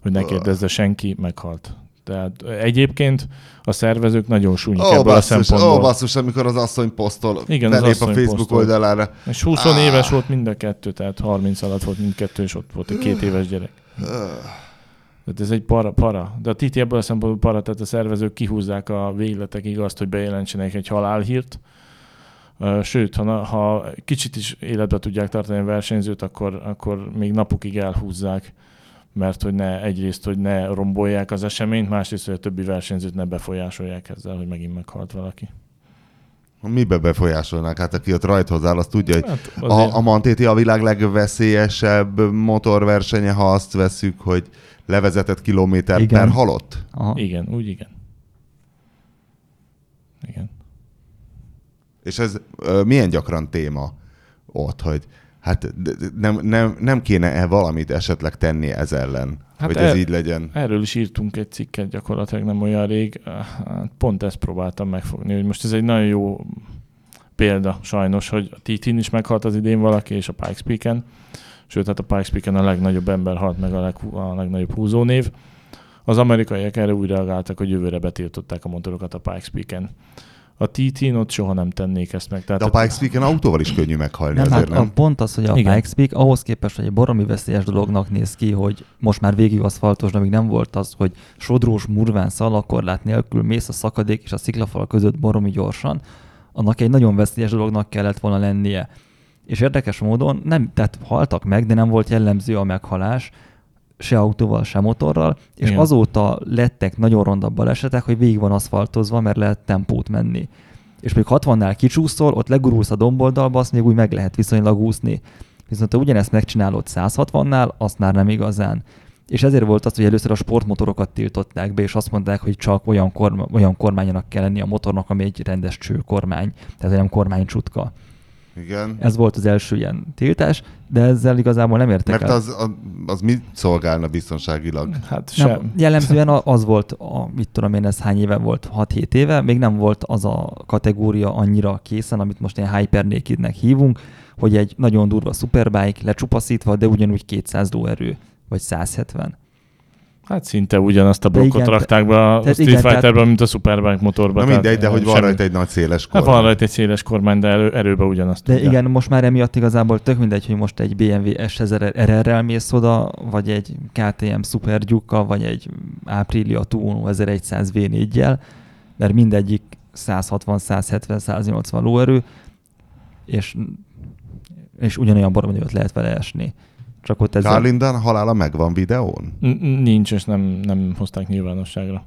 S3: hogy ne kérdezze senki, meghalt. Tehát egyébként a szervezők nagyon súlyik
S1: Ó,
S3: ebből a
S1: basszus,
S3: szempontból.
S1: ó, basszus, amikor az asszony posztol,
S3: Igen, az
S1: belép a Facebook
S3: posztol.
S1: oldalára.
S3: És 20
S1: Ah.
S3: éves volt mind a kettő, tehát 30 alatt volt mindkettő, és ott volt egy két éves gyerek. Tehát ez egy para, para. De a TT ebből a szempontból para, tehát a szervezők kihúzzák a végletekig azt, hogy bejelentsenek egy halálhírt. Sőt, ha, ha kicsit is életbe tudják tartani a versenyzőt, akkor, akkor még napokig elhúzzák, mert hogy ne, egyrészt, hogy ne rombolják az eseményt, másrészt, hogy a többi versenyzőt ne befolyásolják ezzel, hogy megint meghalt valaki.
S1: Mibe befolyásolnák? Hát aki ott rajthoz áll, az tudja, hogy
S3: Hát azért-
S1: a, a Mantéti a világ legveszélyesebb motorversenye, ha azt veszük, hogy levezetett kilométer
S2: Igen.
S1: per halott.
S2: Aha.
S3: Igen, úgy igen. Igen.
S1: És ez ö, milyen gyakran téma ott, hogy hát nem, nem, nem kéne-e valamit esetleg tenni ez ellen, hát hogy ez
S3: el-
S1: így legyen?
S3: Erről is írtunk egy cikket gyakorlatilag nem olyan rég. Pont ezt próbáltam megfogni, hogy most ez egy nagyon jó példa sajnos, hogy a TT-n is meghalt az idén valaki, és a Pikes Peak-en. Sőt, hát a Pikes Peak-en a legnagyobb ember halt meg, a, leg, a legnagyobb húzónév. Az amerikaiak erre úgy reagáltak, hogy jövőre betiltották a motorokat a Pikes Peak-en. A TT-n ott soha nem tennék ezt meg. Tehát
S1: De a Pikes Peak-en autóval is könnyű meghalni,
S2: Nem,
S1: azért
S2: hát
S1: nem?
S2: a pont az, hogy a
S3: Igen.
S2: Pikes Peak ahhoz képest, hogy egy baromi veszélyes dolognak néz ki, hogy most már végig aszfaltos, de még nem volt az, hogy sodrós, murván szalakorlát nélkül mész a szakadék és a sziklafal között baromi gyorsan, annak egy nagyon veszélyes dolognak kellett volna lennie. És érdekes módon nem, tehát haltak meg, de nem volt jellemző a meghalás, se autóval, se motorral, és
S3: Igen.
S2: azóta lettek nagyon ronda balesetek, hogy végig van aszfaltozva, mert lehet tempót menni. És még 60-nál kicsúszol, ott legurulsz a domboldalba, azt még úgy meg lehet viszonylag úszni. Viszont ha ugyanezt megcsinálod 160-nál, azt már nem igazán. És ezért volt az, hogy először a sportmotorokat tiltották be, és azt mondták, hogy csak olyan, korma, olyan kormánynak kell lenni a motornak, ami egy rendes csőkormány, tehát nem kormánycsutka.
S1: Igen.
S2: Ez volt az első ilyen tiltás, de ezzel igazából nem értek
S1: Mert
S2: el.
S1: az, az, az mit szolgálna biztonságilag?
S3: Hát sem.
S2: Nem, jellemzően az volt, a, mit tudom én, ez hány éve volt, 6-7 éve, még nem volt az a kategória annyira készen, amit most ilyen Hyper Nakednek hívunk, hogy egy nagyon durva superbike lecsupaszítva, de ugyanúgy 200 lóerő, vagy 170.
S3: Hát szinte ugyanazt a blokkot
S2: igen,
S3: rakták be a
S2: tehát
S3: Street
S2: tehát-
S3: Fighterben, mint a Superbike motorban.
S1: Na mindegy, de hogy van
S3: semmi-
S1: rajta egy nagy széles
S3: Hát
S1: kormány.
S3: van rajta egy széles kormány, de erő, erőben ugyanazt
S2: De
S3: tudja.
S2: igen, most már emiatt igazából tök mindegy, hogy most egy BMW S1000 RR-rel mész oda, vagy egy KTM Super Duke vagy egy Aprilia Tuono 1100 V4-jel, mert mindegyik 160, 170, 180 lóerő, és, és ugyanolyan baromi lehet vele esni. Csak ott ezzel...
S1: Carlindan halála megvan videón?
S3: Nincs, és nem, nem hozták nyilvánosságra.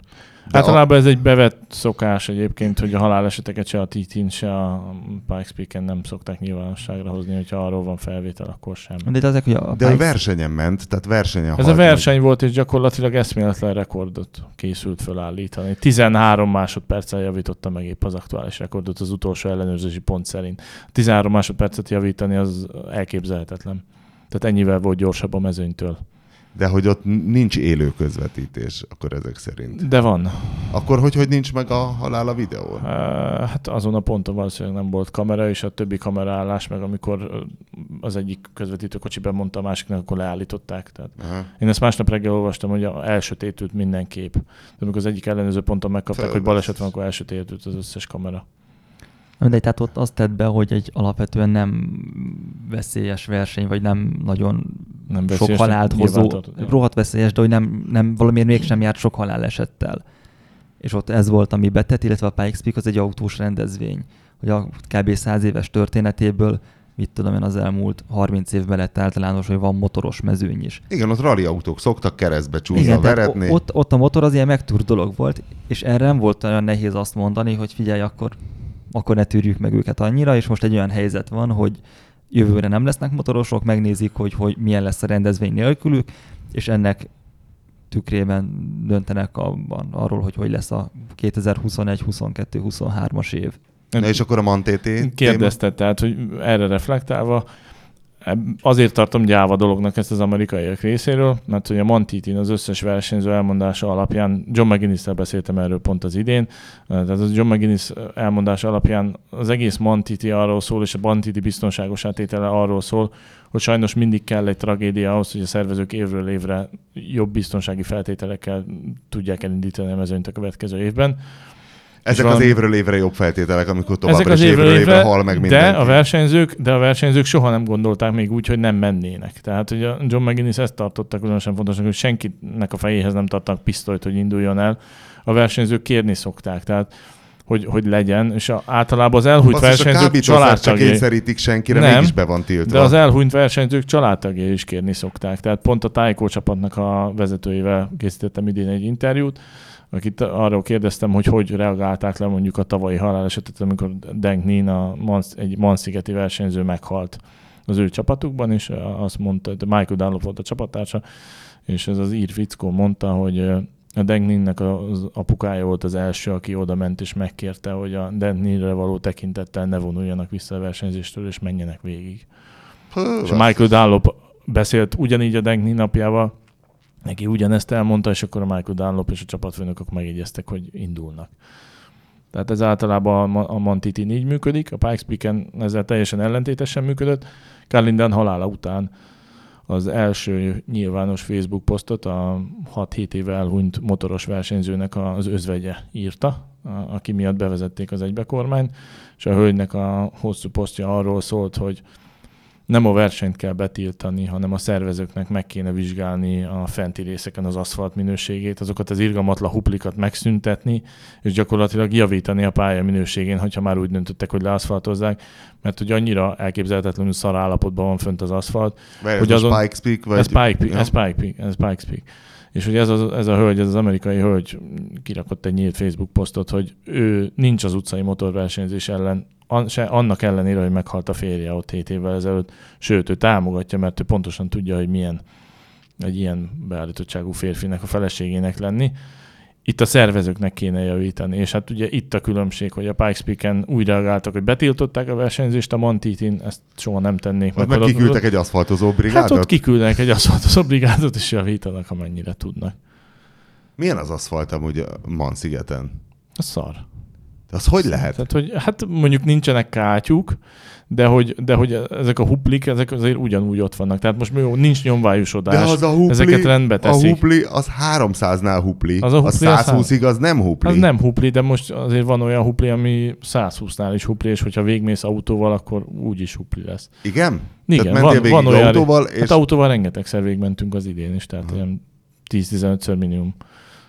S1: De
S3: Általában ez egy bevett szokás egyébként, hogy a haláleseteket se a TT-n, se a Pikes Peak-en nem szokták nyilvánosságra hozni, hogyha arról van felvétel, akkor sem.
S2: De ezek, hogy a
S1: De a
S2: Pikes-
S1: versenyen ment, tehát versenyen
S3: Ez a verseny volt, és gyakorlatilag eszméletlen rekordot készült fölállítani. 13 másodperccel javította meg épp az aktuális rekordot az utolsó ellenőrzési pont szerint. 13 másodpercet javítani az elképzelhetetlen. Tehát ennyivel volt gyorsabb a mezőnytől.
S1: De hogy ott nincs élő közvetítés, akkor ezek szerint.
S3: De van.
S1: Akkor hogy, hogy nincs meg a halála videón?
S3: Uh, Hát azon a ponton valószínűleg nem volt kamera, és a többi kameraállás, meg amikor az egyik közvetítőkocsi bemondta a másiknak, akkor leállították. Tehát
S1: Aha.
S3: én ezt másnap reggel olvastam, hogy a elsötétült minden kép. De amikor az egyik ellenőrző ponton megkapták, hogy
S1: Földbe.
S3: baleset van, akkor elsötétült az összes kamera.
S2: Mindegy, tehát ott azt tett be, hogy egy alapvetően nem veszélyes verseny, vagy nem nagyon
S3: Nem
S2: sok halált hozó, rohadt veszélyes, de hogy nem, nem valamiért mégsem járt sok halálesettel. És ott ez volt, ami betett, illetve a Pikes Peak az egy autós rendezvény, hogy a kb. 100 éves történetéből mit tudom én, az elmúlt 30 évben lett általános, hogy van motoros mezőny is.
S1: Igen, ott rally autók szoktak keresztbe
S2: Igen, tehát
S1: veretni.
S2: ott, ott a motor az ilyen megtúr dolog volt, és erre nem volt olyan nehéz azt mondani, hogy figyelj, akkor, akkor ne tűrjük meg őket annyira, és most egy olyan helyzet van, hogy jövőre nem lesznek motorosok, megnézik, hogy, hogy milyen lesz a rendezvény nélkülük, és ennek tükrében döntenek abban, arról, hogy hogy lesz a 2021, 22, 23-as év.
S1: Na és akkor a Mantété
S3: Kérdezte, tehát, hogy erre reflektálva, azért tartom gyáva dolognak ezt az amerikaiak részéről, mert a Montitin az összes versenyző elmondása alapján, John mcguinness beszéltem erről pont az idén, tehát az John McGuinness elmondása alapján az egész Montiti arról szól, és a Montiti biztonságos átétele arról szól, hogy sajnos mindig kell egy tragédia ahhoz, hogy a szervezők évről évre jobb biztonsági feltételekkel tudják elindítani a mezőnyt a következő évben.
S1: Ezek
S3: És
S1: az
S3: van-
S1: évről évre jobb feltételek, amikor továbbra
S3: Ezek az
S1: is
S3: évről évre,
S1: hal meg
S3: de
S1: mindenki.
S3: a, versenyzők, de a versenyzők soha nem gondolták még úgy, hogy nem mennének. Tehát, hogy a John McGuinness ezt tartotta különösen fontosnak, hogy senkinek a fejéhez nem tartanak pisztolyt, hogy induljon el. A versenyzők kérni szokták, tehát hogy, hogy legyen, és a, általában az elhúnyt
S1: Basszus, a
S3: versenyzők
S1: kábítószert csak
S3: családtagjai.
S1: kényszerítik senkire,
S3: Nem,
S1: mégis be van tiltva.
S3: De az elhunyt versenyzők családtagjai is kérni szokták. Tehát pont a Tájkó csapatnak a vezetőivel készítettem idén egy interjút, akit arról kérdeztem, hogy hogy reagálták le mondjuk a tavalyi halálesetet, amikor Deng Nin, a Mansz, egy Manszigeti versenyző meghalt az ő csapatukban, és azt mondta, hogy Michael Dunlop volt a csapattársa, és ez az ír fickó mondta, hogy a Deng Ninnek az apukája volt az első, aki oda ment és megkérte, hogy a Deng Ninre való tekintettel ne vonuljanak vissza a versenyzéstől, és menjenek végig.
S1: Hú,
S3: És Michael Dunlop beszélt ugyanígy a Dengni napjával, neki ugyanezt elmondta, és akkor a Michael Dunlop és a csapatfőnökök megjegyeztek, hogy indulnak. Tehát ez általában a Ma- a Mantitin így működik, a Pikes Peak-en ezzel teljesen ellentétesen működött. Carlinden halála után az első nyilvános Facebook posztot a 6-7 éve elhunyt motoros versenyzőnek az özvegye írta, aki miatt bevezették az egybekormányt, és a hölgynek a hosszú posztja arról szólt, hogy nem a versenyt kell betiltani, hanem a szervezőknek meg kéne vizsgálni a fenti részeken az aszfalt minőségét, azokat az irgalmatlan huplikat megszüntetni, és gyakorlatilag javítani a pálya minőségén, hogyha már úgy döntöttek, hogy leaszfaltozzák, mert hogy annyira elképzelhetetlenül szar állapotban van fönt az aszfalt.
S1: Vagy
S3: hogy
S1: ez
S3: azon-
S1: a Spike Peak, vagy...
S3: Ez Pike Peak,
S1: Ja.
S3: ez Pike Peak, ez Pike Peak. És hogy ez, az, ez a hölgy, ez az amerikai hölgy kirakott egy nyílt Facebook posztot, hogy ő nincs az utcai motorversenyzés ellen, an, se, annak ellenére, hogy meghalt a férje ott 7 évvel ezelőtt, sőt, ő támogatja, mert ő pontosan tudja, hogy milyen egy ilyen beállítottságú férfinek a feleségének lenni. Itt a szervezőknek kéne javítani, és hát ugye itt a különbség, hogy a Pikes Peak-en úgy reagáltak, hogy betiltották a versenyzést, a Montitin ezt soha nem tennék. Mert
S1: meg kiküldtek egy aszfaltozó brigádot.
S3: Hát ott kiküldenek egy aszfaltozó brigádot, és javítanak, amennyire tudnak.
S1: Milyen az aszfalt amúgy a Man-szigeten?
S3: A szar.
S1: De az hogy lehet?
S3: Tehát, hogy hát mondjuk nincsenek kátyuk, de hogy, de hogy ezek a huplik, ezek azért ugyanúgy ott vannak. Tehát most jó, nincs
S1: De
S3: nyomvájusodás.
S1: az a hupli,
S3: ezeket rendbe
S1: a
S3: teszik.
S1: hupli, az 300-nál hupli.
S3: Az a hupli,
S1: a
S3: az
S1: 120-ig az nem hupli.
S3: Az nem hupli, de most azért van olyan hupli, ami 120-nál is hupli, és hogyha végmész autóval, akkor úgy is hupli lesz.
S1: Igen?
S3: Igen,
S1: Tehát
S3: van,
S1: végig
S3: van olyan,
S1: autóval, és
S3: Hát autóval rengetegszer végmentünk az idén is, tehát
S1: Aha.
S3: ilyen 10-15-ször minimum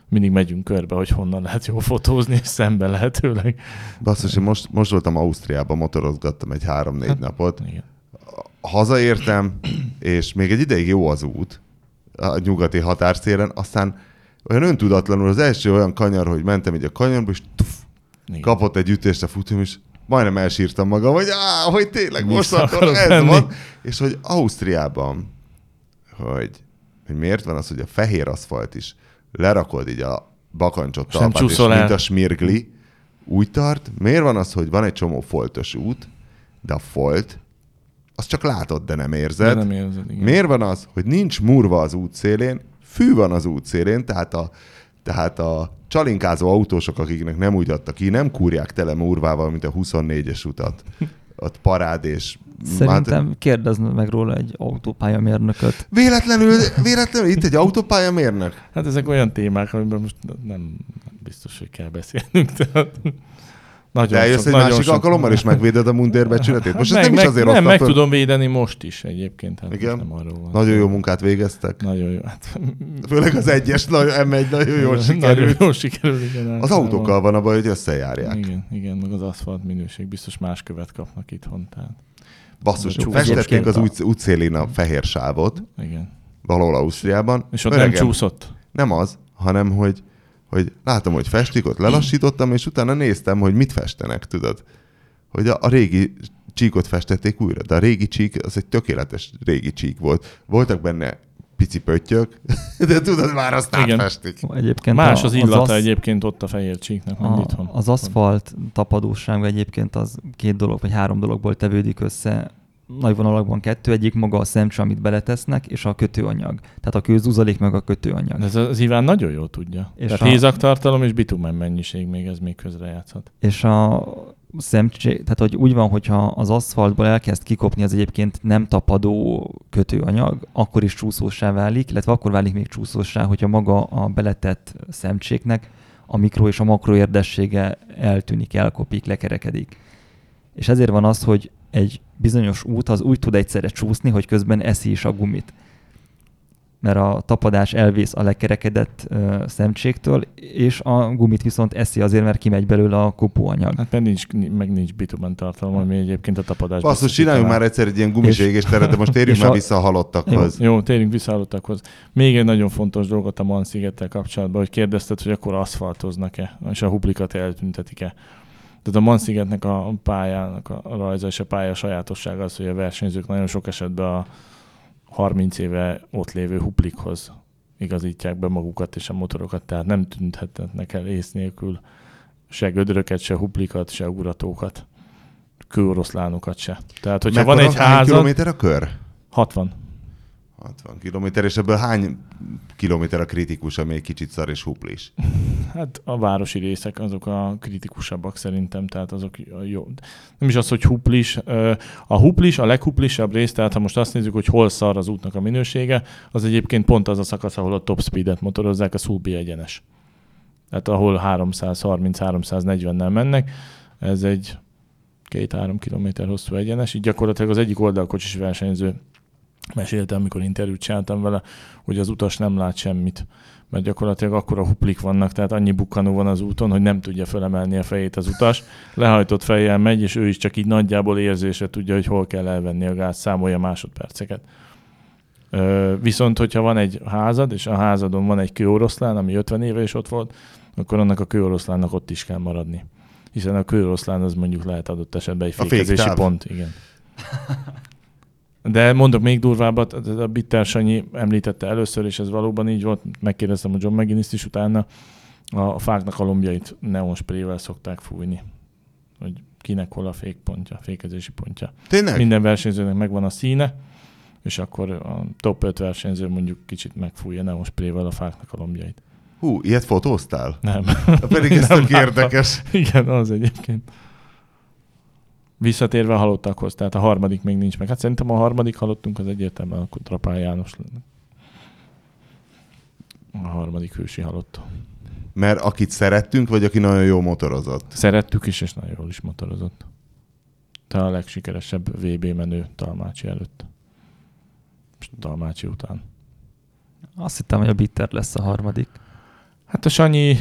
S3: mindig megyünk körbe, hogy honnan lehet jól fotózni, és szembe lehetőleg.
S1: basszus, én most, most voltam Ausztriában, motorozgattam egy három-négy
S3: Hát-
S1: napot.
S3: Igen.
S1: Hazaértem, és még egy ideig jó az út a nyugati határszélen, aztán olyan öntudatlanul az első olyan kanyar, hogy mentem így a kanyarba, és tuf,
S3: Igen.
S1: kapott egy ütést a futóm, és majdnem elsírtam magam, hogy á, hogy tényleg most akkor ez
S3: menni.
S1: van. És hogy Ausztriában, hogy, hogy miért van az, hogy a fehér aszfalt is lerakod így a bakancsot talpát, és
S3: el.
S1: mint a smirgli, úgy tart. Miért van az, hogy van egy csomó foltos út, de a folt, azt csak látod, de nem
S3: De
S1: érzed.
S3: nem érzed, igen.
S1: Miért van az, hogy nincs murva az útszélén, fű van az útszélén, tehát a, tehát a csalinkázó autósok, akiknek nem úgy adtak ki, nem kúrják tele murvával, mint a 24-es utat. Ott parád és...
S2: Szerintem kérdezd meg róla egy autópályamérnököt.
S1: Véletlenül, véletlenül itt egy autópályamérnök?
S3: Hát ezek olyan témák, amiben most nem biztos, hogy kell beszélnünk. Tehát nagyon
S1: De eljössz
S3: sok-
S1: egy
S3: nagyon
S1: másik
S3: sok-
S1: alkalommal, és megvéded a mundérbecsületét. *laughs* Most
S3: meg,
S1: ez nem is
S3: meg,
S1: azért
S3: Nem, meg
S1: föl.
S3: tudom védeni most is egyébként. Hát
S1: Igen?
S3: Nem arról van.
S1: Nagyon jó munkát végeztek.
S3: Nagyon jó. Hát,
S1: Főleg az egyes nagyon, M1 nagyon jól
S3: Nagyon
S1: sikerült.
S3: jól sikerült, igen.
S1: Az autókkal van a baj, hogy összejárják.
S3: Igen, igen, meg az aszfalt minőség. Biztos más követ kapnak itthon. Tehát,
S1: Basszus, festették az út, útszélén a fehér sávot,
S3: igen.
S1: valahol Ausztriában.
S3: És ott nem
S1: Öregem,
S3: csúszott.
S1: Nem az, hanem hogy, hogy látom, hogy festik, ott lelassítottam, és utána néztem, hogy mit festenek, tudod. Hogy a, a régi csíkot festették újra, de a régi csík az egy tökéletes régi csík volt. Voltak benne pici pöttyök, *laughs* de tudod, már azt
S3: Igen.
S1: átfestik.
S2: Egyébként
S3: Más
S2: a,
S3: az illata
S2: az,
S3: egyébként ott a fehér csíknak, mint
S2: a,
S3: itthon.
S2: az aszfalt tapadóság egyébként az két dolog, vagy három dologból tevődik össze. Nagy vonalakban kettő, egyik maga a szemcse, amit beletesznek, és a kötőanyag. Tehát a kőzuzalék meg a kötőanyag.
S3: Ez az Iván nagyon jól tudja.
S2: És
S3: Tehát
S2: a-
S3: hézaktartalom és bitumen mennyiség még ez még közrejátszhat.
S2: És a szemcsé, tehát hogy úgy van, hogyha az aszfaltból elkezd kikopni az egyébként nem tapadó kötőanyag, akkor is csúszósá válik, illetve akkor válik még csúszósá, hogyha maga a beletett szemcséknek a mikro és a makro érdessége eltűnik, elkopik, lekerekedik. És ezért van az, hogy egy bizonyos út az úgy tud egyszerre csúszni, hogy közben eszi is a gumit. Mert a tapadás elvész a lekerekedett ö, szemcséktől, és a gumit viszont eszi azért, mert kimegy belőle a kopóanyag.
S3: Hát mert nincs, meg nincs bitumen tartalom, ami egyébként a tapadás.
S1: Basszus, csináljunk már egyszer egy ilyen gumis
S2: És-
S1: égésteret, de most térjünk már
S2: a-
S1: vissza a halottakhoz.
S3: Jó, térjünk vissza a halottakhoz. Még egy nagyon fontos dolgot a Man szigettel kapcsolatban, hogy kérdezted, hogy akkor aszfaltoznak-e, és a huplikat eltüntetik-e. Tehát a Man szigetnek a pályának a rajza és a pálya sajátossága az, hogy a versenyzők nagyon sok esetben a 30 éve ott lévő huplikhoz igazítják be magukat és a motorokat, tehát nem tüntetnek el ész nélkül se gödröket, se huplikat, se uratókat, kőoroszlánokat se. Tehát, hogyha van
S1: Mekkora-
S3: egy
S1: hány
S3: házad,
S1: kilométer a kör?
S3: 60.
S1: 60 kilométer, és ebből hány kilométer a kritikus, ami egy kicsit szar és huplis?
S3: Hát a városi részek azok a kritikusabbak szerintem, tehát azok jó. Nem is az, hogy huplis. A huplis, a leghuplisabb rész, tehát ha most azt nézzük, hogy hol szar az útnak a minősége, az egyébként pont az a szakasz, ahol a top speedet motorozzák, a Sulby egyenes. Tehát ahol 330-340-nel mennek, ez egy két-három kilométer hosszú egyenes, így gyakorlatilag az egyik oldalkocsis versenyző mesélte, amikor interjút csináltam vele, hogy az utas nem lát semmit, mert gyakorlatilag akkora huplik vannak, tehát annyi bukkanó van az úton, hogy nem tudja felemelni a fejét az utas. Lehajtott fejjel megy, és ő is csak így nagyjából érzésre tudja, hogy hol kell elvenni a gáz, számolja másodperceket. Ö, viszont, hogyha van egy házad, és a házadon van egy kőoroszlán, ami 50 éve is ott volt, akkor annak a kőoroszlánnak ott is kell maradni. Hiszen a kőoroszlán az mondjuk lehet adott esetben egy fékezési pont. Igen. *laughs* De mondok még durvábbat, a Bitter Sanyi említette először, és ez valóban így volt, megkérdeztem a John McGinnis is utána, a fáknak a lombjait neonsprével szokták fújni, hogy kinek hol a fékpontja, fékezési pontja.
S1: Tényleg?
S3: Minden versenyzőnek megvan a színe, és akkor a top 5 versenyző mondjuk kicsit megfújja neonsprével a fáknak a lombjait.
S1: Hú, ilyet fotóztál?
S3: Nem.
S1: Pedig ez tök érdekes.
S3: Igen, az egyébként. Visszatérve a halottakhoz, tehát a harmadik még nincs meg. Hát szerintem a harmadik halottunk az egyértelműen akkor Trapál János lenne. A harmadik hősi halott.
S1: Mert akit szerettünk, vagy aki nagyon jó motorozott?
S3: Szerettük is, és nagyon jól is motorozott. Te a legsikeresebb VB menő Talmácsi előtt. És Talmácsi után.
S2: Azt hittem, hogy a Bitter lesz a harmadik.
S3: Hát a Sanyi,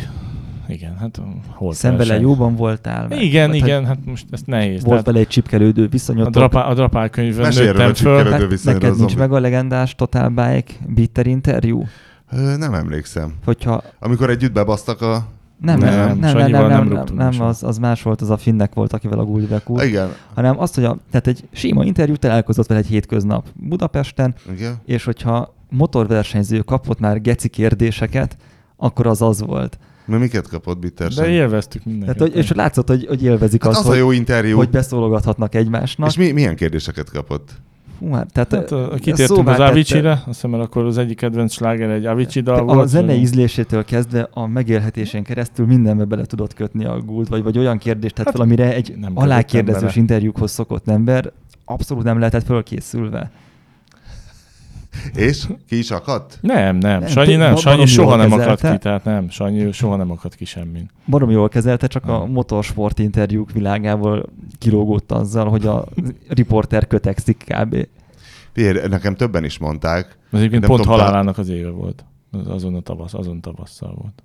S3: igen, hát hol
S2: Szembe le jóban voltál. meg-
S3: Igen,
S2: vagy,
S3: igen,
S2: hogy
S3: hát most ez nehéz.
S2: Volt vele egy csipkelődő
S3: a,
S2: viszonyotok.
S3: drapá, a drapál könyvben nőttem
S1: a
S3: föl.
S1: viszonyról,
S2: Neked nincs meg a legendás Total Bike Bitter interjú?
S1: Ö, Nem emlékszem.
S2: Hogyha
S1: Amikor együtt bebasztak a...
S2: nem,
S3: Nem,
S2: nem, nem, nem, nem, nem,
S3: nem
S2: nem, az, az más volt, az a finnek volt, akivel a Guldbek úr,
S1: Igen,
S2: hanem azt, hogy a, tehát egy sima interjú találkozott vele egy hétköznap Budapesten,
S1: igen.
S2: és hogyha motorversenyző kapott már geci kérdéseket, akkor az az volt.
S1: Mert miket kapott Bitter
S3: De élveztük mindenki.
S2: Tehát, hogy, és látszott, hogy, hogy élvezik
S1: Hát
S2: azt,
S1: az a
S2: hogy,
S1: jó interjú.
S2: hogy beszólogathatnak egymásnak.
S1: És mi, milyen kérdéseket kapott?
S2: Hú, hát, tehát,
S3: Hát, a, kitértünk az Avicii-re, azt hiszem, mert akkor az egyik kedvenc sláger egy Avicii dal volt.
S2: a zene ízlésétől kezdve a megélhetésén keresztül mindenbe bele tudott kötni a guld, vagy, vagy olyan kérdést tett
S3: Hát
S2: fel, amire egy alákérdezős interjúkhoz szokott ember abszolút nem lehetett fölkészülve.
S1: És? Ki is akadt?
S3: Nem, nem,
S2: Nem,
S3: Sanyi nem, Sanyi soha nem akadt
S2: kezelte.
S3: ki, tehát nem, Sanyi soha nem akadt ki semmin.
S2: Barom jól kezelte, csak a motorsport interjúk világából kilógott azzal, hogy a riporter kötekszik kb.
S1: Figyelj, nekem többen is mondták.
S3: Az egyébként pont
S1: tudom,
S3: halálának az éve volt. Az- Azon a tavasz, azon tavasszal volt.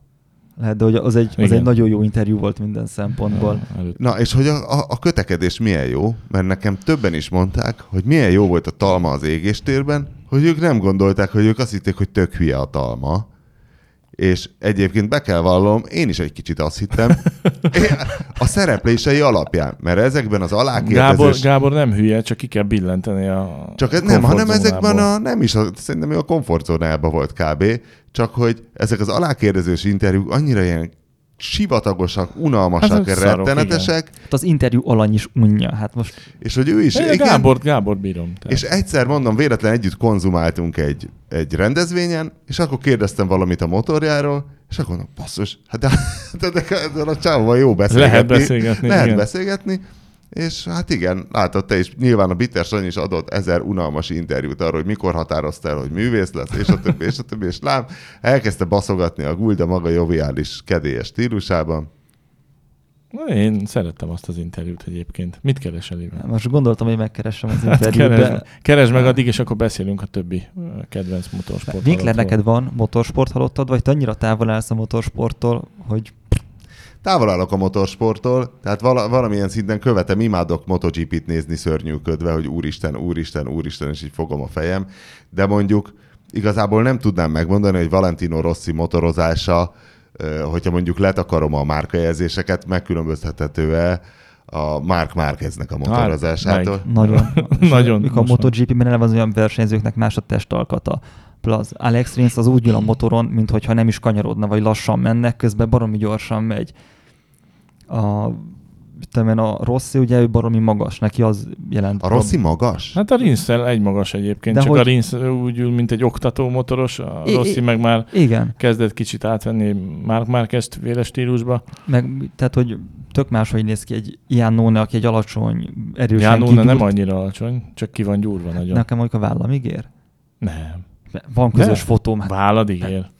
S2: Lehet, de hogy az egy, az
S3: Igen.
S2: egy nagyon jó interjú volt minden szempontból.
S1: Na, és hogy a, a, a kötekedés milyen jó, mert nekem többen is mondták, hogy milyen jó volt a talma az égéstérben, hogy ők nem gondolták, hogy ők azt hitték, hogy tök hülye a talma. És egyébként be kell vallanom, én is egy kicsit azt hittem, Én- a szereplései alapján, mert ezekben az
S3: Gábor,
S1: alákérdezés...
S3: Gábor nem hülye, csak ki kell billenteni a
S1: Csak ez nem, hanem ezekben a, nem is, a, szerintem ő a komfortzónában volt kb. Csak hogy ezek az alákérdezős interjúk annyira ilyen sivatagosak, unalmasak,
S3: Hát, azok szarok,
S1: rettenetesek,
S2: Hát az interjú alany is unja. Hát most
S1: és hogy ő is...
S3: Én
S1: igen,
S3: Gábor, Gábor bírom. Tehát.
S1: És egyszer mondom, véletlen együtt konzumáltunk egy, egy rendezvényen, és akkor kérdeztem valamit a motorjáról, és akkor mondom, basszus, hát de, de, de, de a csávóval jó beszélgetni.
S3: Lehet beszélgetni,
S1: Lehet
S3: igen.
S1: beszélgetni. És hát igen, látod te is, nyilván a Bitter Sanyi is adott ezer unalmas interjút arról, hogy mikor határozta el, hogy művész lesz, és a többi, és a többi, és lám, elkezdte baszogatni a Gulda maga joviális, kedélyes stílusában.
S3: Na, Én szerettem azt az interjút egyébként. Mit keresel Iván?
S2: most gondoltam, hogy megkeressem az *laughs*
S3: Hát
S2: interjút,
S3: keresd,
S2: de
S3: keresd meg addig, és akkor beszélünk a többi kedvenc motorsport.
S2: Winkler, neked van motorsport halottad, vagy te annyira távol állsz a motorsporttól, hogy
S1: Távol állok a motorsporttól, tehát vala, valamilyen szinten követem, imádok MotoGP-t nézni szörnyűködve, hogy úristen, úristen, úristen, és így fogom a fejem, de mondjuk igazából nem tudnám megmondani, hogy Valentino Rossi motorozása, hogyha mondjuk letakarom a márkajelzéseket, megkülönböztethető-e a Mark Márqueznek a motorozásától.
S2: nagyon... *laughs*
S3: Nagyon.
S2: Mikor a MotoGP-ben eleve az olyan versenyzőknek más a testalkata. Plusz Alex Rins az úgy ül a motoron, mintha nem is kanyarodna, vagy lassan mennek, közben baromi gyorsan megy. A én, a Rossi ugye ő baromi magas, neki az jelent.
S1: A Rossi magas?
S3: Hát a Rinsztel egy magas egyébként,
S2: De
S3: csak
S2: hogy-
S3: a Rinsz úgy ül, mint egy oktató motoros, a
S2: I-
S3: Rossi
S2: I-
S3: meg már
S2: Igen,
S3: kezdett kicsit átvenni Mark Marquez véles stílusba.
S2: meg tehát, hogy tök máshogy néz ki egy Iannone, aki egy alacsony, erősen
S3: Jánóna nem
S2: kigyúrt.
S3: annyira alacsony, csak ki van gyúrva nagyon.
S2: Nekem mondjuk a vállam ígér?
S3: Nem.
S2: Van közös
S3: De?
S2: fotóm. Hát
S3: Vállad ígér.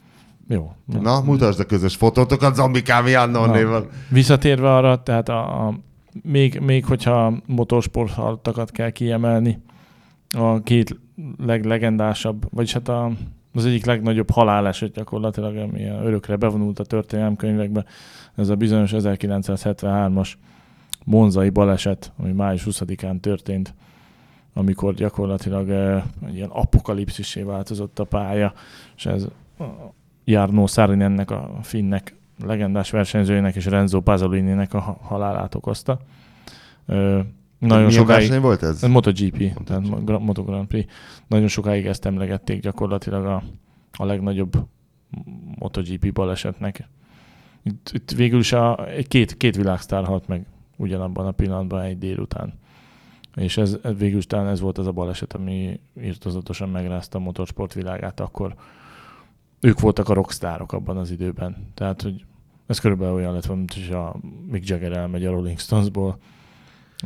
S3: Jó.
S1: Na, mutasd a közös fotótokat zombikám Jannonnéval.
S3: Visszatérve arra, tehát a, a még, még hogyha motorsport halottakat kell kiemelni, a két leglegendásabb, vagyis hát a, az egyik legnagyobb haláleset gyakorlatilag, ami örökre bevonult a történelemkönyvekbe, ez a bizonyos 1973-as monzai baleset, ami május 20-án történt, amikor gyakorlatilag egy ilyen apokalipszisé változott a pálya, és ez Jarno Sarinennek, a finnek legendás versenyzőjének és Renzo Pasolininek a ha- halálát okozta. Ö, nagyon
S1: Milyen
S3: sokáig...
S1: volt ez?
S3: MotoGP,
S1: MotoGP.
S3: tehát Moto Grand Prix. Nagyon sokáig ezt emlegették gyakorlatilag a, a legnagyobb MotoGP balesetnek. Itt, itt végül is a, két, két világsztár halt meg ugyanabban a pillanatban egy délután. És ez, ez végül is talán ez volt az a baleset, ami írtozatosan megrázta a motorsport világát akkor. Ők voltak a rockstárok abban az időben. Tehát, hogy ez körülbelül olyan lett, mint hogy a Mick Jagger elmegy a Rolling Stonesból.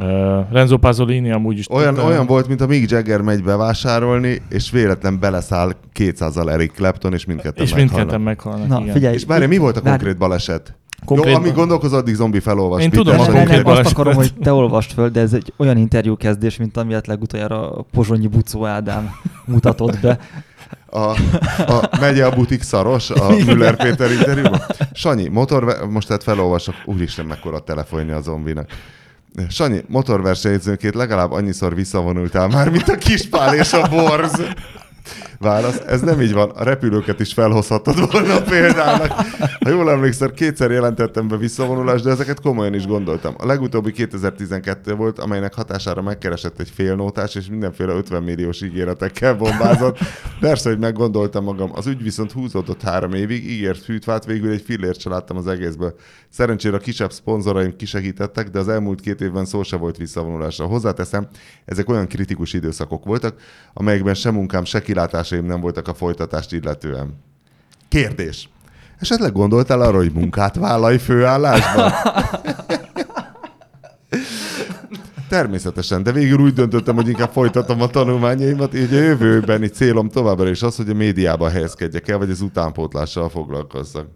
S3: Uh, Renzo Pasolini amúgy is...
S1: Olyan,
S3: tudta-
S1: olyan volt, mint a Mick Jagger megy bevásárolni, és véletlen beleszáll 200-al Eric Clapton, és mindketten
S3: És
S1: meghalnak.
S3: mindketten meghalnak,
S2: Na,
S3: igen.
S2: figyelj,
S1: És várj, mi volt a konkrét baleset?
S3: Konkrét-
S1: Jó, amíg gondolkozol, addig zombi felolvas.
S3: Én
S1: Péter,
S3: tudom,
S2: nem,
S3: a
S2: nem,
S1: konkrét
S2: nem, azt akarom, hogy te olvast föl, de ez egy olyan interjú kezdés, mint amilyet legutoljára a Pozsonyi Bucó Ádám mutatott be.
S1: A, a megye a butik szaros, a Müller Péter interjúban. Sanyi, motor, most tehát felolvasok, úristen, mekkora telefonja a zombinak. Sanyi, motorversenyzőként legalább annyiszor visszavonultál már, mint a kispál és a borz. Válasz, ez nem így van, a repülőket is felhozhatod volna példának. Ha jól emlékszel, kétszer jelentettem be visszavonulást, de ezeket komolyan is gondoltam. A legutóbbi 2012 volt, amelynek hatására megkeresett egy félnótás, és mindenféle 50 milliós ígéretekkel bombázott. Persze, hogy meggondoltam magam. Az ügy viszont húzódott három évig, ígért fűtvált, végül egy fillért se láttam az egészből. Szerencsére a kisebb szponzoraim kisegítettek, de az elmúlt két évben szó se volt visszavonulásra. Hozzáteszem, ezek olyan kritikus időszakok voltak, amelyekben se munkám, se kilátásaim nem voltak a folytatást illetően. Kérdés. Esetleg gondoltál arra, hogy munkát vállalj főállásban? *laughs* Természetesen, de végül úgy döntöttem, hogy inkább folytatom a tanulmányaimat, így a jövőbeni célom továbbra is az, hogy a médiába helyezkedjek el, vagy az utánpótlással foglalkozzak.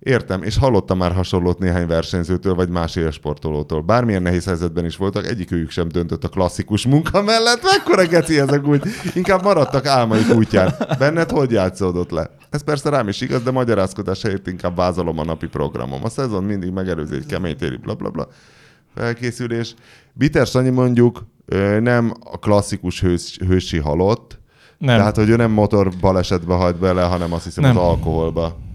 S1: Értem, és hallottam már hasonlót néhány versenyzőtől, vagy más élsportolótól. Bármilyen nehéz helyzetben is voltak, egyikőjük sem döntött a klasszikus munka mellett. Mekkora geci ezek úgy? Inkább maradtak álmaik útján. Benned hogy játszódott le? Ez persze rám is igaz, de magyarázkodás helyett inkább vázolom a napi programom. A szezon mindig megelőzi egy kemény téli bla bla bla. Felkészülés. Biter Sanyi mondjuk nem a klasszikus hős, hősi halott,
S3: Nem.
S1: tehát hogy ő nem motor balesetbe hajt bele, hanem azt hiszem
S3: Nem.
S1: az alkoholba.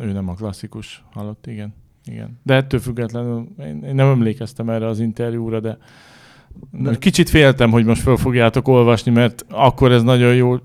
S3: Ő nem a klasszikus halott, igen. igen. De ettől függetlenül én, én nem emlékeztem erre az interjúra, de
S2: De-
S3: kicsit féltem, hogy most fel fogjátok olvasni, mert akkor ez nagyon jó,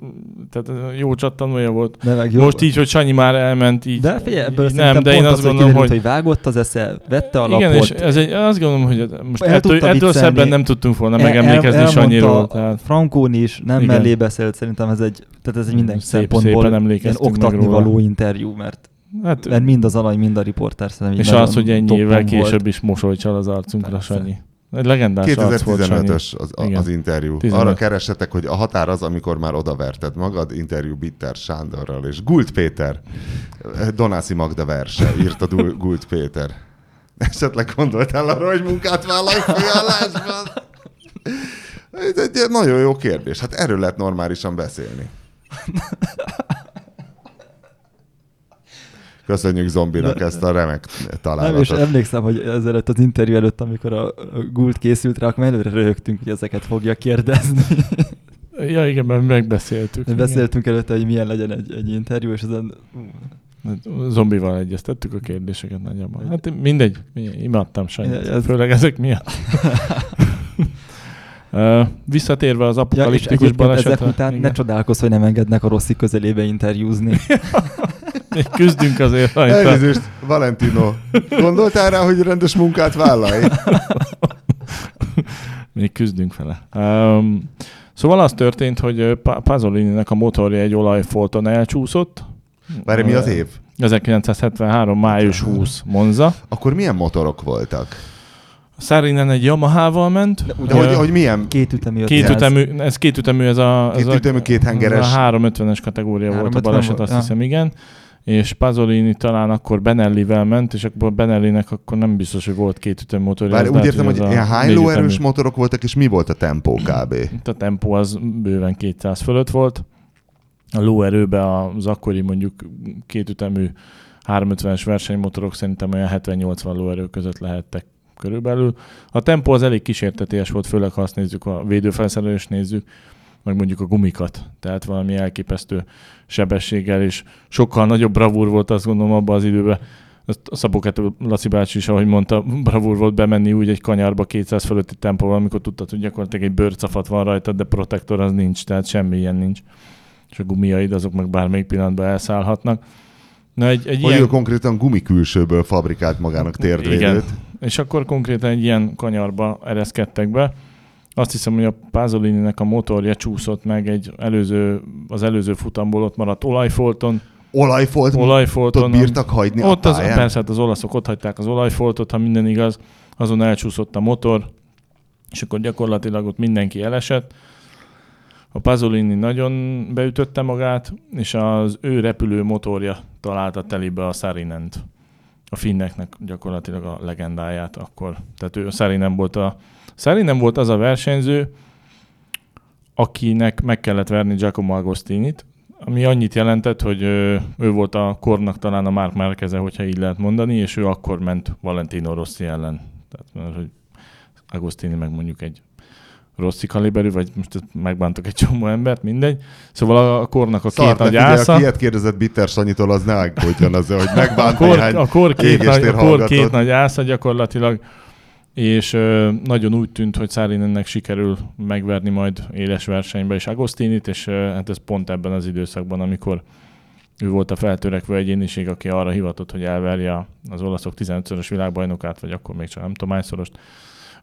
S3: tehát jó csattanója volt.
S2: De meg jó.
S3: Most így, hogy Sanyi már elment, így,
S2: de figyelj, ebből
S3: így
S2: nem,
S3: de én azt gondolom,
S2: kiderült,
S3: hogy,
S2: hogy vágott az esze, vette a lapot.
S3: igen, és ez egy, azt gondolom, hogy most
S2: El
S3: ettől, ettől szebben nem tudtunk volna
S2: El-
S3: megemlékezni
S2: el-
S3: Sanyiról. Tehát
S2: Frankón is nem
S3: Igen.
S2: mellé beszélt, szerintem ez egy, tehát ez egy minden
S3: Szép-
S2: szempontból
S3: szépen
S2: ilyen oktatni
S3: róla.
S2: való interjú, mert,
S3: hát,
S2: mert mind az alany, mind a riporter szerintem
S3: és az, hogy ennyi évvel
S2: volt.
S3: később is mosolycsal az arcunkra
S2: Persze.
S3: Sanyi. Egy legendás arc volt Sanyi.
S1: 2015-ös az, az interjú.
S3: 15.
S1: Arra keresetek, hogy a határ az, amikor már odaverted magad, interjú Bitter Sándorral és Gult Péter. Donászi Magda verse, írta *laughs* Gult Péter. Esetleg gondoltál arra, hogy munkát vállalj főállásban? Ez egy nagyon jó kérdés. Hát erről lehet normálisan beszélni. *laughs* Köszönjük zombinak ezt a remek
S2: Nem, és
S1: találatot.
S2: emlékszem, hogy ezelőtt az interjú előtt, amikor a Gult készült rá, akkor előre röhögtünk, hogy ezeket fogja kérdezni. *laughs*
S3: Ja, igen, mert megbeszéltük.
S2: Igen. Beszéltünk előtte, hogy milyen legyen egy, egy interjú, és ezen
S3: Igen. Zombival egyeztettük a kérdéseket nagyjából. Hát mindegy, imádtam Sanyit,
S2: Ez-
S3: főleg ezek miatt. *laughs* Uh, visszatérve az
S2: Ja,
S3: apokaliptikus
S2: ezek
S3: balesetre.
S2: után
S3: igen.
S2: ne csodálkozz, hogy nem engednek a Rossi közelébe interjúzni. *laughs* *laughs*
S3: Küzdünk azért rajta.
S1: Elnézést, Valentino. Gondoltál rá, hogy rendes munkát vállalj? *laughs*
S3: Még küzdünk vele. Um, szóval az történt, hogy Pasolini-nek a motorja egy olajfolton elcsúszott.
S1: Várj, mi az év?
S3: 1973. május 20 Monza.
S1: Akkor milyen motorok voltak?
S3: Szárinen egy Yamaha-val ment.
S1: De hogy, hogy milyen?
S2: Két ütemű
S3: Két
S2: 500.
S3: ütemű, ez két ütemű, ez a, ez
S1: Két ütemű, két hengeres.
S3: A 350-es kategória volt a
S2: 350
S3: baleset, azt hiszem, igen. És Pasolini talán akkor Benellivel ment, és akkor Benellinek akkor nem biztos, hogy volt két ütemű motorja.
S1: Várj,
S3: az
S1: úgy
S3: lehet,
S1: értem, hogy ilyen hány lóerős motorok voltak, és mi volt a tempó kb?
S3: Itt a tempó az bőven 200 fölött volt. A lóerőbe az akkori mondjuk kétütemű 350-es versenymotorok szerintem olyan 70-80 lóerő között lehettek körülbelül. A tempó az elég kísérteties volt, főleg ha azt nézzük, a védőfelszerelést nézzük, meg mondjuk a gumikat. Tehát valami elképesztő sebességgel, és sokkal nagyobb bravúr volt azt gondolom abban az időben. A Szabóket Laci bácsi is, ahogy mondta, bravúr volt bemenni úgy egy kanyarba 200 fölötti tempóval, amikor tudtad, hogy gyakorlatilag egy bőrcafat van rajta, de protektor az nincs, tehát semmi ilyen nincs. És a gumiaid azok meg bármelyik pillanatban elszállhatnak. Na egy, egy
S1: Hogy
S3: ilyen...
S1: ő konkrétan gumikülsőből fabrikált magának térdvédőt.
S3: Igen. És akkor konkrétan egy ilyen kanyarba ereszkedtek be. Azt hiszem, hogy a Pasolini-nek a motorja csúszott meg egy előző, az előző futamból ott maradt olajfolton.
S1: Olajfolt,
S3: Olajfolton.
S1: bírtak hagyni
S3: ott
S1: a
S3: az,
S1: pályán?
S3: persze, hát az olaszok ott hagyták az olajfoltot, ha minden igaz, azon elcsúszott a motor, és akkor gyakorlatilag ott mindenki elesett. A Pasolini nagyon beütötte magát, és az ő repülő motorja találta telibe a Sarinent. A finneknek gyakorlatilag a legendáját akkor. Tehát ő a Sarinen volt a Sarinen volt az a versenyző, akinek meg kellett verni Giacomo Agostinit, ami annyit jelentett, hogy ő volt a kornak talán a Mark Márkeze, hogyha így lehet mondani, és ő akkor ment Valentino Rossi ellen. Tehát, mert, hogy Agostini meg mondjuk egy Rossi kaliberű, vagy most megbántok egy csomó embert, mindegy. Szóval a, a kornak a két
S1: Szart,
S3: nagy
S1: figyelj,
S3: ásza.
S1: aki ilyet kérdezett Bitter Sanyitól, az ne aggódjon az, hogy *laughs*
S3: A
S1: megbánt
S3: kor,
S1: néhány
S3: a kor, két, nagy, a kor két nagy ásza gyakorlatilag, és nagyon úgy tűnt, hogy Szárinennek sikerül megverni majd éles versenybe is Agostinit, és hát ez pont ebben az időszakban, amikor ő volt a feltörekvő egyéniség, aki arra hivatott, hogy elverje az olaszok 15-szörös világbajnokát, vagy akkor még csak nem tudom hányszorost.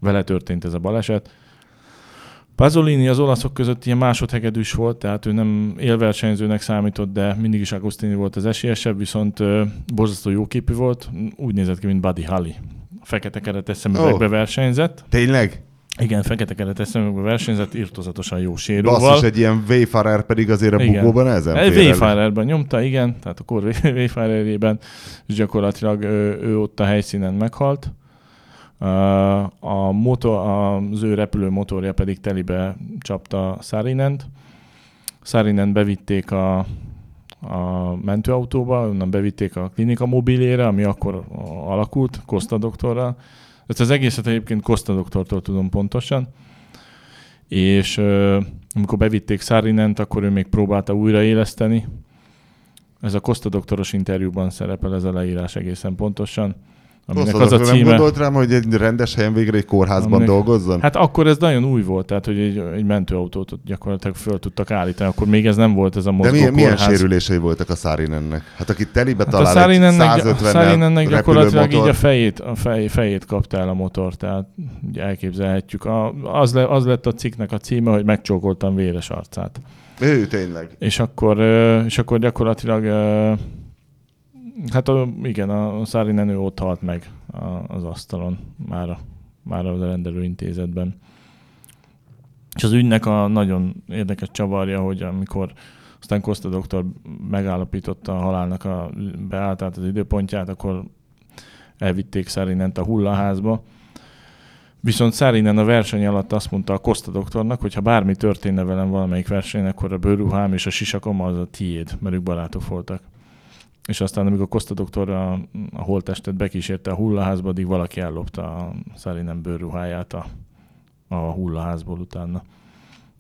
S3: Vele történt ez a baleset. Pasolini az olaszok között ilyen másodhegedűs volt, tehát ő nem élversenyzőnek számított, de mindig is Agostini volt az esélyesebb, viszont ö, jó képű volt, úgy nézett ki, mint Buddy Holly. Fekete keretes szemüvegbe
S1: Ó.
S3: versenyzett.
S1: Tényleg?
S3: Igen, fekete keretes szemüvegbe versenyzett, irtozatosan jó séróval.
S1: Basszus, egy ilyen Wayfarer pedig azért a
S3: Igen.
S1: bukóban ezen
S3: Egy. Wayfarerben nyomta, igen, tehát a kor *laughs* Wayfarerében, és gyakorlatilag ő, ő ott a helyszínen meghalt. A motor, az ő repülő motorja pedig telibe csapta Sarinent. Sarinent bevitték a, a mentőautóba, onnan bevitték a klinika mobilére, ami akkor alakult Costa doktorral. Ezt az egészet egyébként Costa doktortól tudom pontosan. És amikor bevitték Sarinent, akkor ő még próbálta újraéleszteni. Ez a Costa doktoros interjúban szerepel ez a leírás egészen pontosan. Aminek
S1: Azt
S3: az a
S1: nem
S3: címe...
S1: gondolt rám, hogy egy rendes helyen végre egy kórházban
S3: Aminek-
S1: dolgozzon?
S3: Hát akkor ez nagyon új volt, tehát hogy egy, egy mentőautót gyakorlatilag föl tudtak állítani, akkor még ez nem volt ez a
S1: De
S3: mozgó
S1: milyen, milyen
S3: kórház.
S1: sérülései voltak a Szárinennek? Hát aki telibe
S3: Hát a
S1: talál
S3: a
S1: 150
S3: Sarinennek gyakorlatilag így a
S1: motor.
S3: fejét, a fej, fejét kapta el a motor, tehát ugye elképzelhetjük. A, az, le, az lett a cikknek a címe, hogy megcsókoltam véres arcát.
S1: Ő tényleg.
S3: És akkor, és akkor gyakorlatilag hát a, igen, a Szárinen ő ott halt meg a- az asztalon, már, a, már a rendelőintézetben. És az ügynek a nagyon érdekes csavarja, hogy amikor aztán Costa doktor megállapította a halálnak a beálltát az időpontját, akkor elvitték Szárinent a hullaházba. Viszont Szárinen a verseny alatt azt mondta a Costa doktornak, hogy ha bármi történne velem valamelyik versenyen, akkor a bőrruhám és a sisakom az a tiéd, mert ők barátok voltak. És aztán, amikor Costa doktor a, a holttestet bekísérte a hullaházba, addig valaki ellopta a Szárinen bőrruháját a, a hullaházból utána,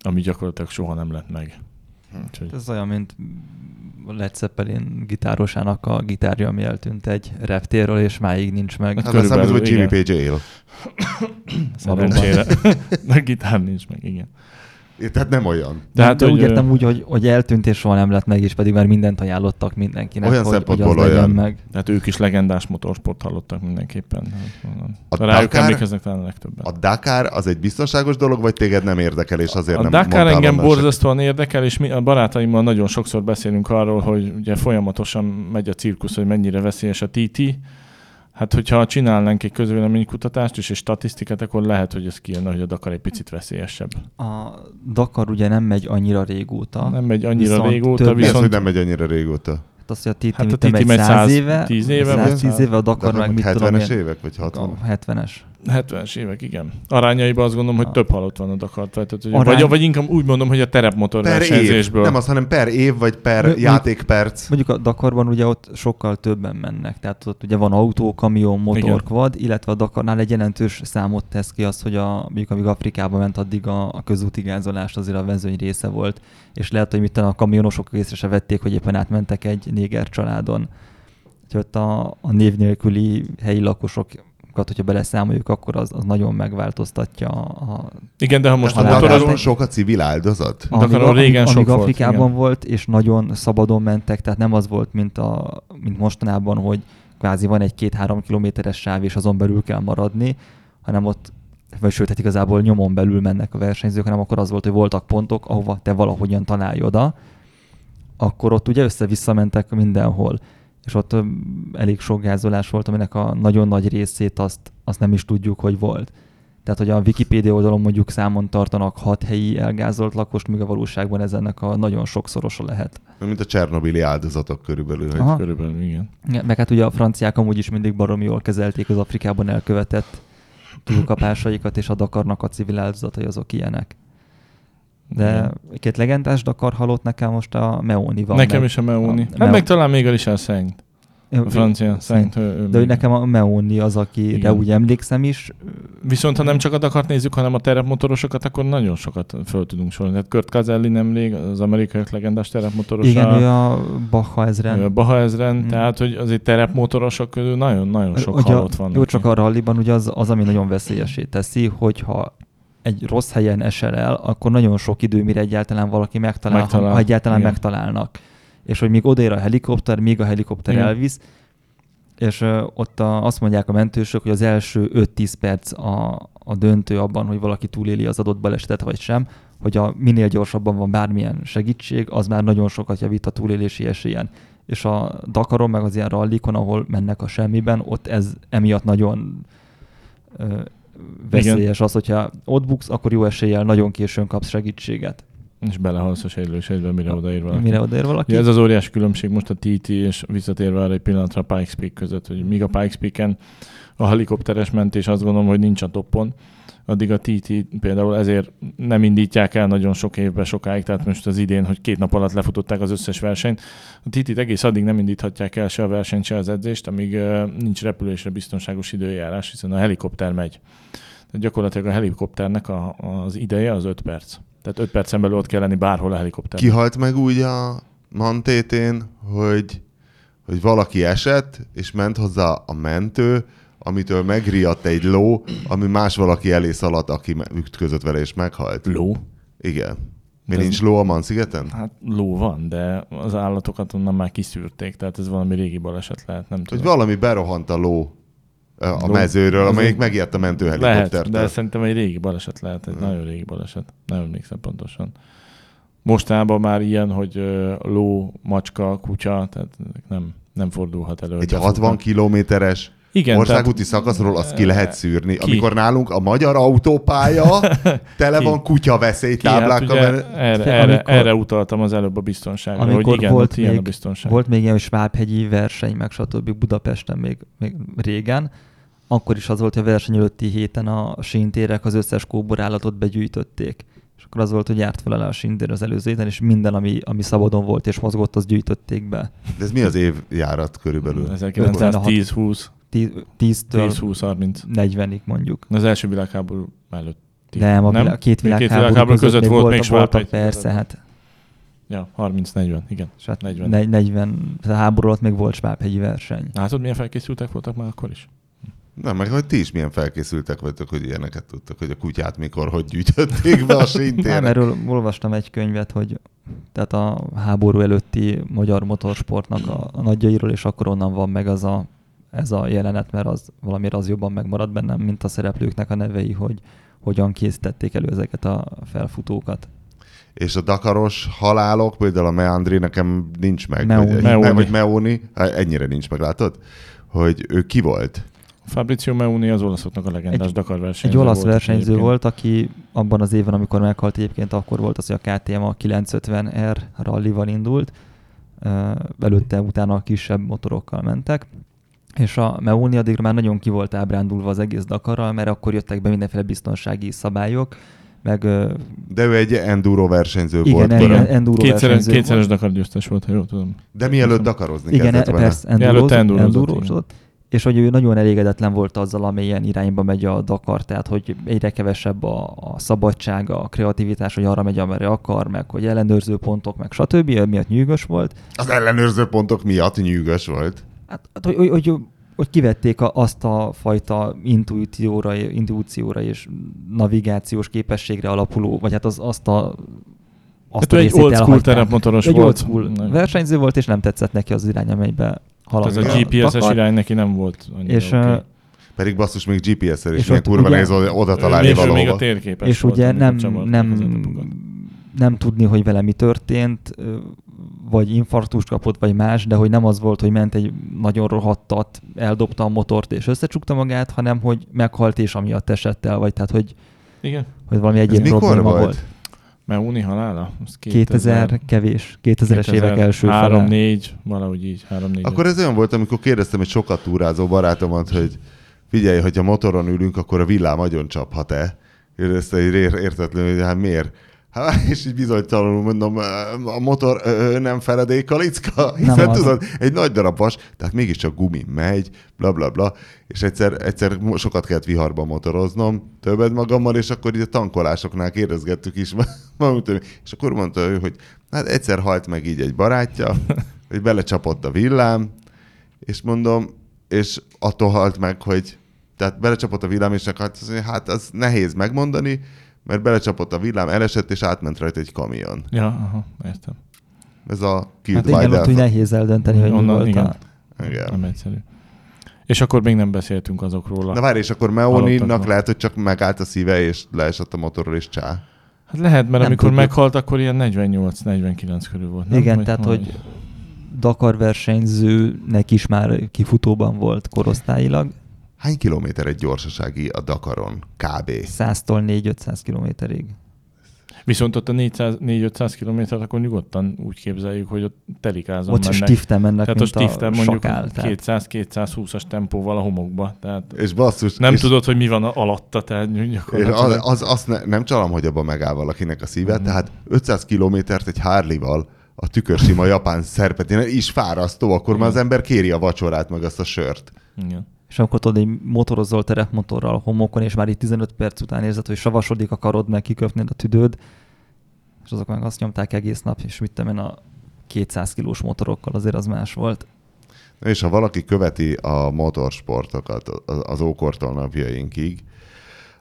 S3: ami gyakorlatilag soha nem lett meg. Úgyhogy,
S2: Ez olyan, mint a Led Zeppelin gitárosának a gitárja, ami eltűnt egy reptérről, és máig nincs meg.
S3: Hát
S1: azt
S3: körülbelül,
S1: hogy Jimmy. Page él.
S3: szerencsére. De *laughs* gitár nincs meg, igen.
S1: Tehát nem olyan.
S2: De,
S3: hát,
S2: de úgy
S3: hogy,
S2: értem úgy, hogy, hogy eltűnt és soha nem lett meg, és pedig már mindent ajánlottak mindenkinek,
S1: Olyan
S2: hogy, hogy az
S1: szempontból olyan.
S2: meg.
S3: Tehát ők is legendás motorsport hallottak mindenképpen.
S1: A
S3: A Rájuk
S1: Dakar-
S3: emlékeznek talán a legtöbben.
S1: A Dakar az egy biztonságos dolog, vagy téged nem érdekel, és azért
S3: a
S1: nem
S3: Dakar engem borzasztóan érdekel, és mi a barátaimmal nagyon sokszor beszélünk arról, hogy ugye folyamatosan megy a cirkusz, hogy mennyire veszélyes a TT. Hát, hogyha csinálnánk egy közvéleménykutatást is, és statisztikát, akkor lehet, hogy ez kijönne, hogy a Dakar egy picit veszélyesebb.
S2: A Dakar ugye nem megy annyira régóta.
S3: Nem megy annyira
S2: Viszont
S3: régóta,
S2: több-
S1: Mi az, hogy
S3: viszont
S1: nem megy annyira régóta?
S2: Hát az, hogy a TT,
S3: Hát a
S2: egy
S3: megy
S2: 100
S3: 100
S2: éve,
S3: 10 éve,
S2: 110 éve, a Dakar
S1: De
S2: meg mit tudom
S1: 70-es
S2: én,
S1: évek, vagy 60
S2: a 70-es.
S3: 70-es évek, igen. Arányaiban azt gondolom, hogy
S2: A-
S3: több halott van a Dakar. Tehát, hogy
S2: Arány-
S3: vagy, vagy inkább úgy mondom, hogy a terepmotor
S1: Per év.
S3: versenyzésből.
S1: Nem az, hanem per év, vagy per
S2: Mondjuk-
S1: játékperc.
S2: Mondjuk a Dakarban ugye ott sokkal többen mennek, tehát ott ugye van autó, kamion, motor,
S3: Igen.
S2: quad, illetve a Dakarnál egy jelentős számot tesz ki az, hogy a, mondjuk amíg Afrikába ment, addig a, a közúti gázolás azért a vezőny része volt, és lehet, hogy mit a kamionosok észre se vették, hogy éppen átmentek egy néger családon. Úgyhogy ott a, a név nélküli helyi lakosokat, hogyha beleszámoljuk, akkor az, az nagyon megváltoztatja a, a
S3: Igen, de ha most a.
S1: Dakaron sok a civil áldozat?
S3: Dakaron
S2: amíg, amíg,
S3: régen sok
S2: amíg
S3: volt,
S2: Afrikában
S3: igen.
S2: volt, és nagyon szabadon mentek, tehát nem az volt, mint, a, mint mostanában, hogy kvázi van egy két-három kilométeres sáv, és azon belül kell maradni, hanem ott, vagy sőt, hát igazából nyomon belül mennek a versenyzők, hanem akkor az volt, hogy voltak pontok, ahova te valahogyan találj oda, akkor ott ugye össze-vissza mentek mindenhol. És ott elég sok gázolás volt, aminek a nagyon nagy részét azt, azt nem is tudjuk, hogy volt. Tehát, hogy a Wikipédia oldalon mondjuk számon tartanak hat helyi elgázolt lakost, míg a valóságban ez ennek a nagyon sokszorosa lehet.
S1: Mint a Csernobili áldozatok körülbelül. Hogy
S2: Aha.
S3: Körülbelül, igen.
S2: Ja, Meg hát ugye a franciák amúgy is mindig baromi jól kezelték az Afrikában elkövetett túlkapásaikat, és a Dakarnak a civil áldozatai azok ilyenek. De
S3: Igen.
S2: két legendás Dakar halott nekem most a Meoni van.
S3: Nekem
S2: meg.
S3: is a Meoni.
S2: A
S3: Hát
S2: Meo-
S3: meg talán még a Richard Saint. A francia Saint. ő- ő
S2: De hogy
S3: még-
S2: nekem a Meoni az, akire
S3: Igen.
S2: úgy emlékszem is.
S3: Viszont ha nem csak a Dakart nézzük, hanem a terepmotorosokat, akkor nagyon sokat föl tudunk sorolni. Tehát Kurt Caselli nemrég, az amerikai legendás terepmotoros.
S2: Igen, ő a Baha ezren.
S3: ő a Baha ezren,
S2: Mm.
S3: tehát hogy azért terepmotorosok közül nagyon-nagyon sok
S2: Ugye
S3: halott van.
S2: Jó, csak a ralliban ugye az, az, ami nagyon veszélyesé teszi, hogyha egy rossz helyen esel el, akkor nagyon sok idő, mire egyáltalán valaki megtalál,
S3: Megtalál,
S2: ha egyáltalán
S3: igen.
S2: megtalálnak. És hogy míg odaér a helikopter, míg a helikopter
S3: Igen.
S2: elvisz, és uh, ott a, azt mondják a mentősök, hogy az első 5-10 perc a, a döntő abban, hogy valaki túléli az adott balesetet vagy sem, hogy a minél gyorsabban van bármilyen segítség, az már nagyon sokat javít a túlélési esélyen. És a Dakaron, meg az ilyen rallikon, ahol mennek a semmiben, ott ez emiatt nagyon veszélyes az, hogyha ott buksz, akkor jó eséllyel nagyon későn kapsz segítséget.
S3: És belehalsz a sérülésedbe, mire odaér valaki.
S2: Mire odaér valaki?
S3: Ja, ez az óriási különbség most a TT és visszatérve arra egy pillanatra a Pikes Peak között, hogy míg a Pikes Peak-en a helikopteres mentés azt gondolom, hogy nincs a toppon, addig a TT például ezért nem indítják el nagyon sok évbe sokáig, tehát most az idén, hogy két nap alatt lefutották az összes versenyt. A TT-t egész addig nem indíthatják el se a versenyt, se az edzést, amíg nincs repülésre biztonságos időjárás, hiszen a helikopter megy. Tehát gyakorlatilag a helikopternek a, az ideje az 5 perc. Tehát 5 percen belül ott kell lenni bárhol a helikopter.
S1: Kihalt meg úgy a mantétén, hogy, hogy valaki esett, és ment hozzá a mentő, amitől megriadt egy ló, ami más valaki elé szaladt, aki ütközött vele, és meghalt.
S3: Ló?
S1: Igen. Mi nincs ló a Man-szigeten?
S3: Hát ló van, de az állatokat onnan már kiszűrték, tehát ez valami régi baleset lehet, nem
S1: Hogy
S3: tudom.
S1: valami berohant a ló a
S3: Ló.
S1: mezőről, amelyik
S3: egy-
S1: megijedt a
S3: Lehet,
S1: mentőhelikoptertől.
S3: de szerintem egy régi baleset lehet, egy
S1: Mhm.
S3: nagyon régi baleset. Nem emlékszem pontosan. Mostában már ilyen, hogy ló, macska, kutya, tehát nem, nem fordulhat elő. hogy
S1: Egy
S3: befutnak.
S1: 60 kilométeres
S3: Igen,
S1: országúti szakaszról azt ki lehet szűrni.
S3: Ki?
S1: Amikor nálunk a magyar autópálya *laughs* tele
S3: Ki?
S1: van kutya
S3: Ki? Hát
S1: mert
S3: erre,
S2: Amikor-
S3: erre, erre utaltam az előbb a biztonságra, hogy
S2: Amikor
S3: igen,
S2: volt
S3: ilyen a
S2: még-
S3: biztonság.
S2: Volt még ilyen Svábhegyi verseny, meg stb. Budapesten még, még régen. Akkor is az volt, hogy a verseny előtti héten a sintérek az összes kóborállatot begyűjtötték. És akkor az volt, hogy járt fel a sintér az előző héten, és minden, ami, ami szabadon volt és mozgott, azt gyűjtötték be.
S1: de ez mi az évjárat körülbelül?
S3: 1910-20,
S2: 10-től
S3: 10-20-30.
S2: 40-ig mondjuk.
S3: Az első világháború előtt.
S2: Nem, a, Világ, a két világháború, között, még
S3: volt
S2: voltak,
S3: még
S2: voltak
S3: Svábhegy.
S2: persze, hát,
S3: Ja, 30-40, igen.
S2: és hát
S3: 40.
S2: 40. 40, a háború alatt még volt Svábhegyi verseny.
S3: Látod, milyen felkészültek voltak már akkor is?
S1: Nem, meg hogy ti is milyen felkészültek vagytok, hogy ilyeneket tudtok, hogy a kutyát mikor, hogy gyűjtötték be a *laughs*
S2: Nem,
S1: síntéren.
S2: erről olvastam egy könyvet, hogy tehát a háború előtti magyar motorsportnak a, a nagyjairól, és akkor onnan van meg az a, ez a jelenet, mert az valamiért az jobban megmaradt bennem, mint a szereplőknek a nevei, hogy hogyan készítették elő ezeket a felfutókat.
S1: És a Dakaros halálok, például a Meandri nekem nincs meg.
S2: Meoni.
S1: Vagy,
S3: Meoni.
S1: Nem, vagy Meoni, ennyire nincs meg, látod? Hogy ő ki volt?
S3: Fabrizio Meuni az olaszoknak a legendás
S2: Egy-
S3: Dakar versenyző
S2: Egy olasz
S3: volt
S2: versenyző
S3: egyébként.
S2: volt, aki abban az évben, amikor meghalt egyébként, akkor volt az, hogy a KTM a 950R rallival indult, előtte utána a kisebb motorokkal mentek, és a Meoni addigra már nagyon ki volt ábrándulva az egész Dakarral, mert akkor jöttek be mindenféle biztonsági szabályok, meg
S1: De ő egy enduro versenyző
S2: igen,
S1: volt.
S2: en,
S1: korábban.
S2: en, enduro
S3: Kétszeres,
S2: versenyző
S3: kétszeres
S2: volt.
S3: Dakar győztes volt, ha jól tudom.
S1: De mielőtt dakarozni
S2: Igen,
S1: kezdett
S2: e-
S1: vele.
S2: persze, endurozott,
S3: endurozott,
S2: endurozott, és hogy ő nagyon elégedetlen volt azzal, amilyen irányba megy a Dakar, tehát hogy egyre kevesebb a, a szabadság, a kreativitás, hogy arra megy, amerre akar, meg hogy ellenőrző pontok, meg stb. miatt nyűgös volt.
S1: Az ellenőrző pontok miatt nyűgös volt.
S2: Hát, hát, hogy, hogy, hogy, hogy kivették a, azt a fajta intuícióra, intuícióra és navigációs képességre alapuló, vagy hát az, azt a azt
S3: Hát ő egy
S2: részét
S3: old school terepmotoros
S2: Egy
S3: volt.
S2: old school
S3: Nem.
S2: versenyző volt, és nem tetszett neki az irány, amelybe halad.
S3: Ez a. GPS-es irány neki nem volt annyira
S2: És,
S3: oké.
S2: ö,
S1: Pedig basszus még GPS-el is
S2: ott
S1: kurva
S2: ugye-
S1: nehéz oda, találni
S3: Még, még a
S1: valahova.
S3: térképes
S2: és
S3: volt,
S2: ugye nem, nem, nem tudni, hogy vele mi történt, vagy infarktust kapott, vagy más, de hogy nem az volt, hogy ment egy nagyon rohadtat, eldobta a motort és összecsukta magát, hanem hogy meghalt és amiatt esett el, vagy tehát, hogy,
S3: Igen.
S2: hogy valami
S1: Ez
S2: egyéb
S1: mikor
S2: probléma
S1: volt?
S2: volt.
S3: Meuni halála? Az
S2: 2000 kevés, 2000-es évek első fele.
S3: 3-4, valahogy így, 3-4.
S1: Akkor ez olyan volt, amikor kérdeztem egy sokat túrázó barátomat, hogy figyelj, hogyha motoron ülünk, akkor a villám agyon csaphat-e? Kérdezte egy ér- értetlenül, hogy hát miért? Hát, és így bizonytalanul mondom, a motor nem feledék kalicka, hiszen
S2: Nem az.
S1: tudod, egy nagy darab vas, tehát mégiscsak gumi megy, bla bla bla, és egyszer, egyszer sokat kellett viharban motoroznom, többet magammal, és akkor így a tankolásoknál kérdezgettük is *laughs* magunktól, és akkor mondta ő, hogy hát egyszer halt meg így egy barátja, *laughs* hogy belecsapott a villám, és mondom, és attól halt meg, hogy tehát belecsapott a villám, és hát, hát az nehéz megmondani, mert belecsapott a villám, elesett, és átment rajta egy kamion.
S3: Ja, aha, értem.
S1: Ez a Killed
S2: Hát igen,
S1: by
S2: ott úgy nehéz eldönteni, hogy mi
S3: Onnan,
S2: volt
S3: igen.
S2: a...
S1: Igen.
S3: Nem egyszerű. És akkor még nem beszéltünk azokról.
S1: Na várj, és akkor. Meoninak lehet, hogy csak megállt a szíve, és leesett a motorról, és csá.
S3: Hát lehet, mert
S2: Nem
S3: amikor
S2: tudjuk.
S3: meghalt, akkor ilyen 48-49 körül volt. Nem?
S2: Igen,
S3: Vagy
S2: tehát, hogy Dakar versenyzőnek is már kifutóban volt korosztályilag,
S1: Hány kilométer egy gyorsasági a Dakaron? Kb.
S2: 100-tól 4-500 kilométerig.
S3: Viszont ott a 400 400-500 kilométer, akkor nyugodtan úgy képzeljük, hogy ott telikázon
S2: Ott
S3: mennek.
S2: stiften mennek,
S3: Tehát a
S2: mint a,
S3: stiften mondjuk
S2: sakál. Tehát
S3: 200-220-as tempóval a homokba. Tehát
S1: És basszus,
S3: nem
S1: és,
S3: tudod, hogy mi van alatta, tehát
S1: az, az, azt ne, nem csalom, hogy abban megáll valakinek a szíve,
S3: Mhm.
S1: tehát 500 kilométert egy Harley-val a tükörsima japán szerpetén is fárasztó, akkor már az
S3: Igen.
S1: ember kéri a vacsorát, meg azt a sört.
S3: Igen.
S2: És akkor tudod, hogy motorozol terepmotorral homokon, és már itt 15 perc után érzed, hogy savasodik a karod, meg kiköpnéd a tüdőd, és azok meg azt nyomták egész nap, és mit tudom én a 200 kilós motorokkal azért az más volt.
S1: És ha valaki követi a motorsportokat az ókortól napjainkig,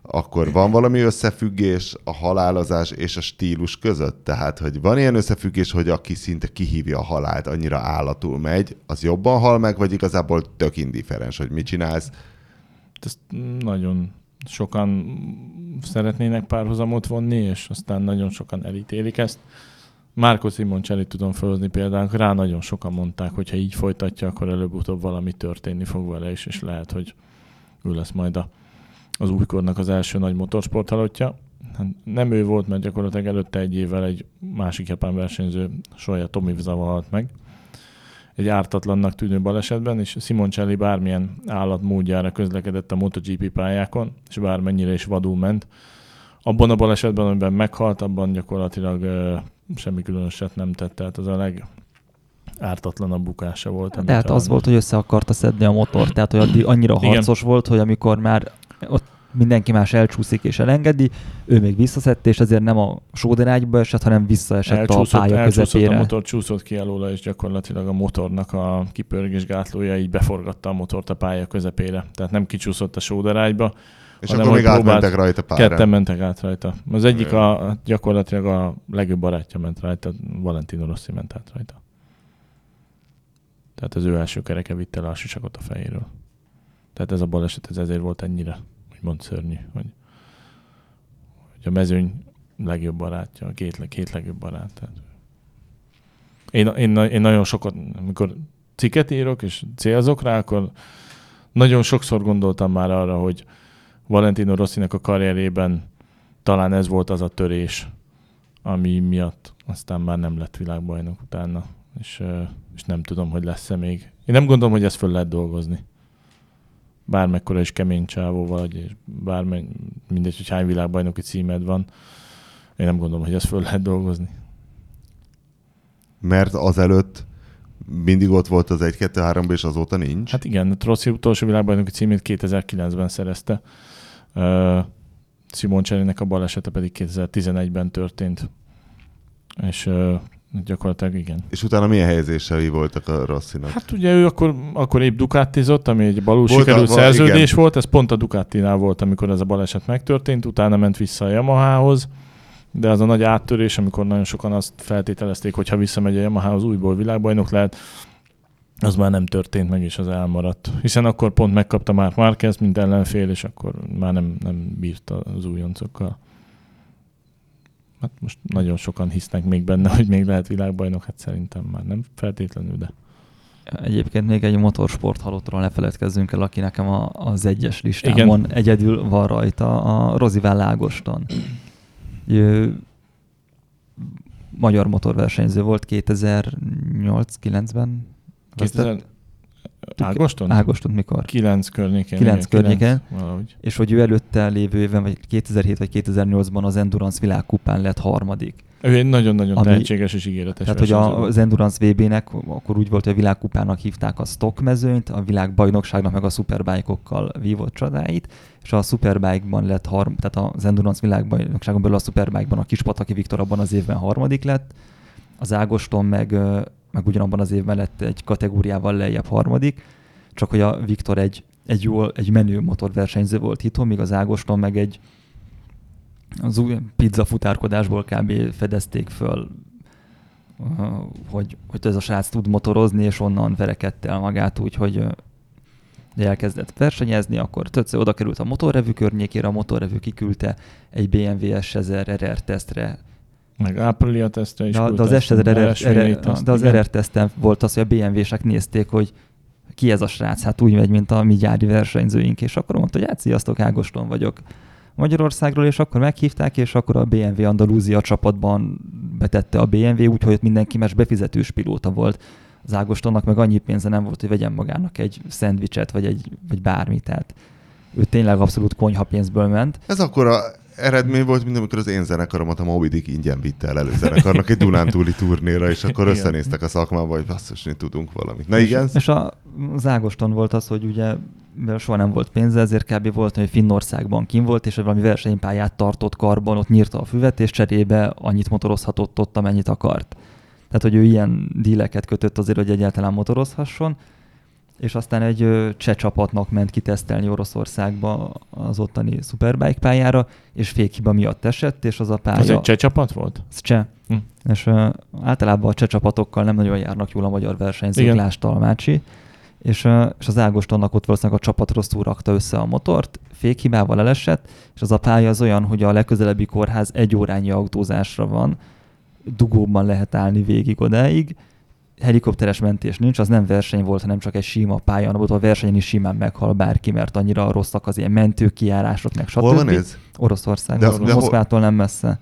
S1: akkor van valami összefüggés a halálozás és a stílus között? Tehát, hogy van ilyen összefüggés, hogy aki szinte kihívja a halált, annyira állatul megy, az jobban hal meg, vagy igazából tök indiferens, hogy mit csinálsz?
S3: Ezt nagyon sokan szeretnének párhuzamot vonni, és aztán nagyon sokan elítélik ezt. Márko Simoncelli tudom felhozni például, rá nagyon sokan mondták, hogy ha így folytatja, akkor előbb-utóbb valami történni fog vele is, és lehet, hogy ő lesz majd a, az újkornak az első nagy motorsport halottja. Hát nem ő volt, mert gyakorlatilag előtte egy évvel egy másik japán versenyző, Soja Tomizawa halt meg. Egy ártatlannak tűnő balesetben, és Simoncelli bármilyen állat módjára közlekedett a MotoGP pályákon, és bármennyire is vadul ment. Abban a balesetben, amiben meghalt, abban gyakorlatilag ö, semmi különöset nem tett, tehát az a leg ártatlanabb bukása volt.
S2: Tehát az volt, hogy össze akarta szedni a motor, tehát hogy addig annyira
S3: Igen.
S2: harcos volt, hogy amikor már ott mindenki más elcsúszik és elengedi, ő még visszaszedte, és ezért nem a sóderágyba esett, hanem visszaesett
S3: elcsúszott,
S2: a pálya
S3: elcsúszott
S2: közepére.
S3: a motor, csúszott ki alóla, és gyakorlatilag a motornak a kipörgés gátlója így beforgatta a motort a pálya közepére. Tehát nem kicsúszott a sóderágyba,
S1: És
S3: hanem
S1: akkor még átmentek rajta páran.
S3: Ketten mentek át rajta. Az egyik a, gyakorlatilag a legjobb barátja ment rajta, Valentino Rossi ment át rajta. Tehát az ő első kereke vitte le a sisakot a fejéről. Tehát ez a baleset ez ezért volt ennyire, úgymond szörnyű, hogy, hogy a mezőny legjobb barátja, a két, két legjobb barát. Tehát. Én, én, én, nagyon sokat, amikor cikket írok és célzok rá, akkor nagyon sokszor gondoltam már arra, hogy Valentino Rossinak a karrierében talán ez volt az a törés, ami miatt aztán már nem lett világbajnok utána, és, és nem tudom, hogy lesz-e még. Én nem gondolom, hogy ezt föl lehet dolgozni. Bármekkora is kemény csávó vagy, és bármely, mindegy, hogy hány világbajnoki címed van, én nem gondolom, hogy ezt föl lehet dolgozni.
S1: Mert azelőtt mindig ott volt az 1-2-3-ban, és azóta nincs.
S3: Hát igen, a Rossi utolsó világbajnoki címét 2009-ben szerezte. Uh, Simon Cserének a balesete pedig 2011-ben történt. És uh, gyakorlatilag igen.
S1: És utána milyen helyezései voltak a Rosszinak?
S3: Hát ugye ő akkor, akkor épp Ducatizott, ami egy balul
S1: Volt a-
S3: sikerült
S1: val-
S3: szerződés
S1: igen.
S3: volt, ez pont a Ducatinál volt, amikor ez a baleset megtörtént, utána ment vissza a Yamahához, de az a nagy áttörés, amikor nagyon sokan azt feltételezték, hogy ha visszamegy a Yamahához, újból világbajnok lehet, az már nem történt meg, és az elmaradt. Hiszen akkor pont megkapta már Márquez, mint ellenfél, és akkor már nem, nem bírta az újoncokkal. Hát most nagyon sokan hisznek még benne, hogy még lehet világbajnok, hát szerintem már nem feltétlenül, de
S2: Egyébként még egy motorsport halottról ne feledkezzünk el, aki nekem a, az egyes listámon
S3: Igen.
S2: egyedül van rajta, a Rozivál Ágoston. Ő magyar motorversenyző volt 2008-9-ben.
S3: 2000... Ágoston?
S2: Ágoston mikor?
S3: 9 környékén.
S2: Kilenc
S3: igen,
S2: környéken.
S3: kilenc, Valahogy.
S2: És hogy ő előtte lévő évben, vagy 2007 vagy 2008-ban az Endurance világkupán lett harmadik.
S3: Ő egy nagyon-nagyon
S2: Ami-
S3: tehetséges és ígéretes
S2: Tehát, hogy
S3: versenyző
S2: a,
S3: volt.
S2: az Endurance VB-nek akkor úgy volt, hogy a világkupának hívták a stock mezőnyt, a világbajnokságnak meg a superbike-okkal vívott csodáit, és a superbike-ban lett, harm, tehát az Endurance világbajnokságon belül a superbike-ban a Kispataki Viktor abban az évben harmadik lett, az Ágoston meg, meg ugyanabban az évben lett egy kategóriával lejjebb harmadik, csak hogy a Viktor egy, egy jó, egy menő motorversenyző volt itthon, míg az Ágoston meg egy az új pizza futárkodásból kb. fedezték föl, uh, hogy, hogy ez a srác tud motorozni, és onnan verekedte el magát úgy, hogy uh, elkezdett versenyezni, akkor többször oda került a motorrevű környékére, a motorrevű kiküldte egy BMW S1000 RR tesztre,
S3: Meg Aprilia tesztre is
S2: de, de az
S3: ezt,
S2: S1000 RR,
S3: RS-V4
S2: RR,
S3: teszt,
S2: de az. RR teszten volt az, hogy a BMW-sek nézték, hogy ki ez a srác, hát úgy megy, mint a mi gyári versenyzőink, és akkor mondta, hogy hát sziasztok, Ágoston vagyok Magyarországról, és akkor meghívták, és akkor a BMW Andalúzia csapatban betette a BMW, úgyhogy ott mindenki más befizetős pilóta volt. Az Ágostonnak meg annyi pénze nem volt, hogy vegyen magának egy szendvicset, vagy, egy, vagy bármit, tehát ő tényleg abszolút konyha pénzből ment.
S1: Ez akkor a eredmény volt, mint amikor az én zenekaromat a Moby Dick ingyen vitte el előzenekarnak egy Dunántúli turnéra, és akkor
S3: Igen.
S1: összenéztek a szakmába, hogy basszus, mi tudunk valamit. Na igen,
S2: És a, az Ágoston volt az, hogy ugye mivel soha nem volt pénze, ezért kb. volt, hogy Finnországban kim volt, és valami versenypályát tartott karban, ott nyírta a füvet, és cserébe annyit motorozhatott ott, amennyit akart. Tehát, hogy ő ilyen díleket kötött azért, hogy egyáltalán motorozhasson, és aztán egy cseh csapatnak ment kitesztelni Oroszországba az ottani Superbike pályára, és fékhiba miatt esett, és az a pálya...
S3: Az egy cseh csapat volt?
S2: Ez cseh.
S3: Hm.
S2: És uh, általában a cseh csapatokkal nem nagyon járnak jól a magyar versenyzők. Lásd Talmácsi. És, uh, és az Ágostonnak ott valószínűleg a csapat rosszul rakta össze a motort, fékhibával elesett, és az a pálya az olyan, hogy a legközelebbi kórház egy órányi autózásra van, dugóban lehet állni végig odáig, helikopteres mentés nincs, az nem verseny volt, hanem csak egy sima pálya, ott a versenyen is simán meghal bárki, mert annyira rosszak az ilyen mentőkiárások, meg stb.
S1: hol van ez?
S2: Oroszország,
S1: De-
S2: de,
S1: de hol-
S2: Moszkvától nem messze.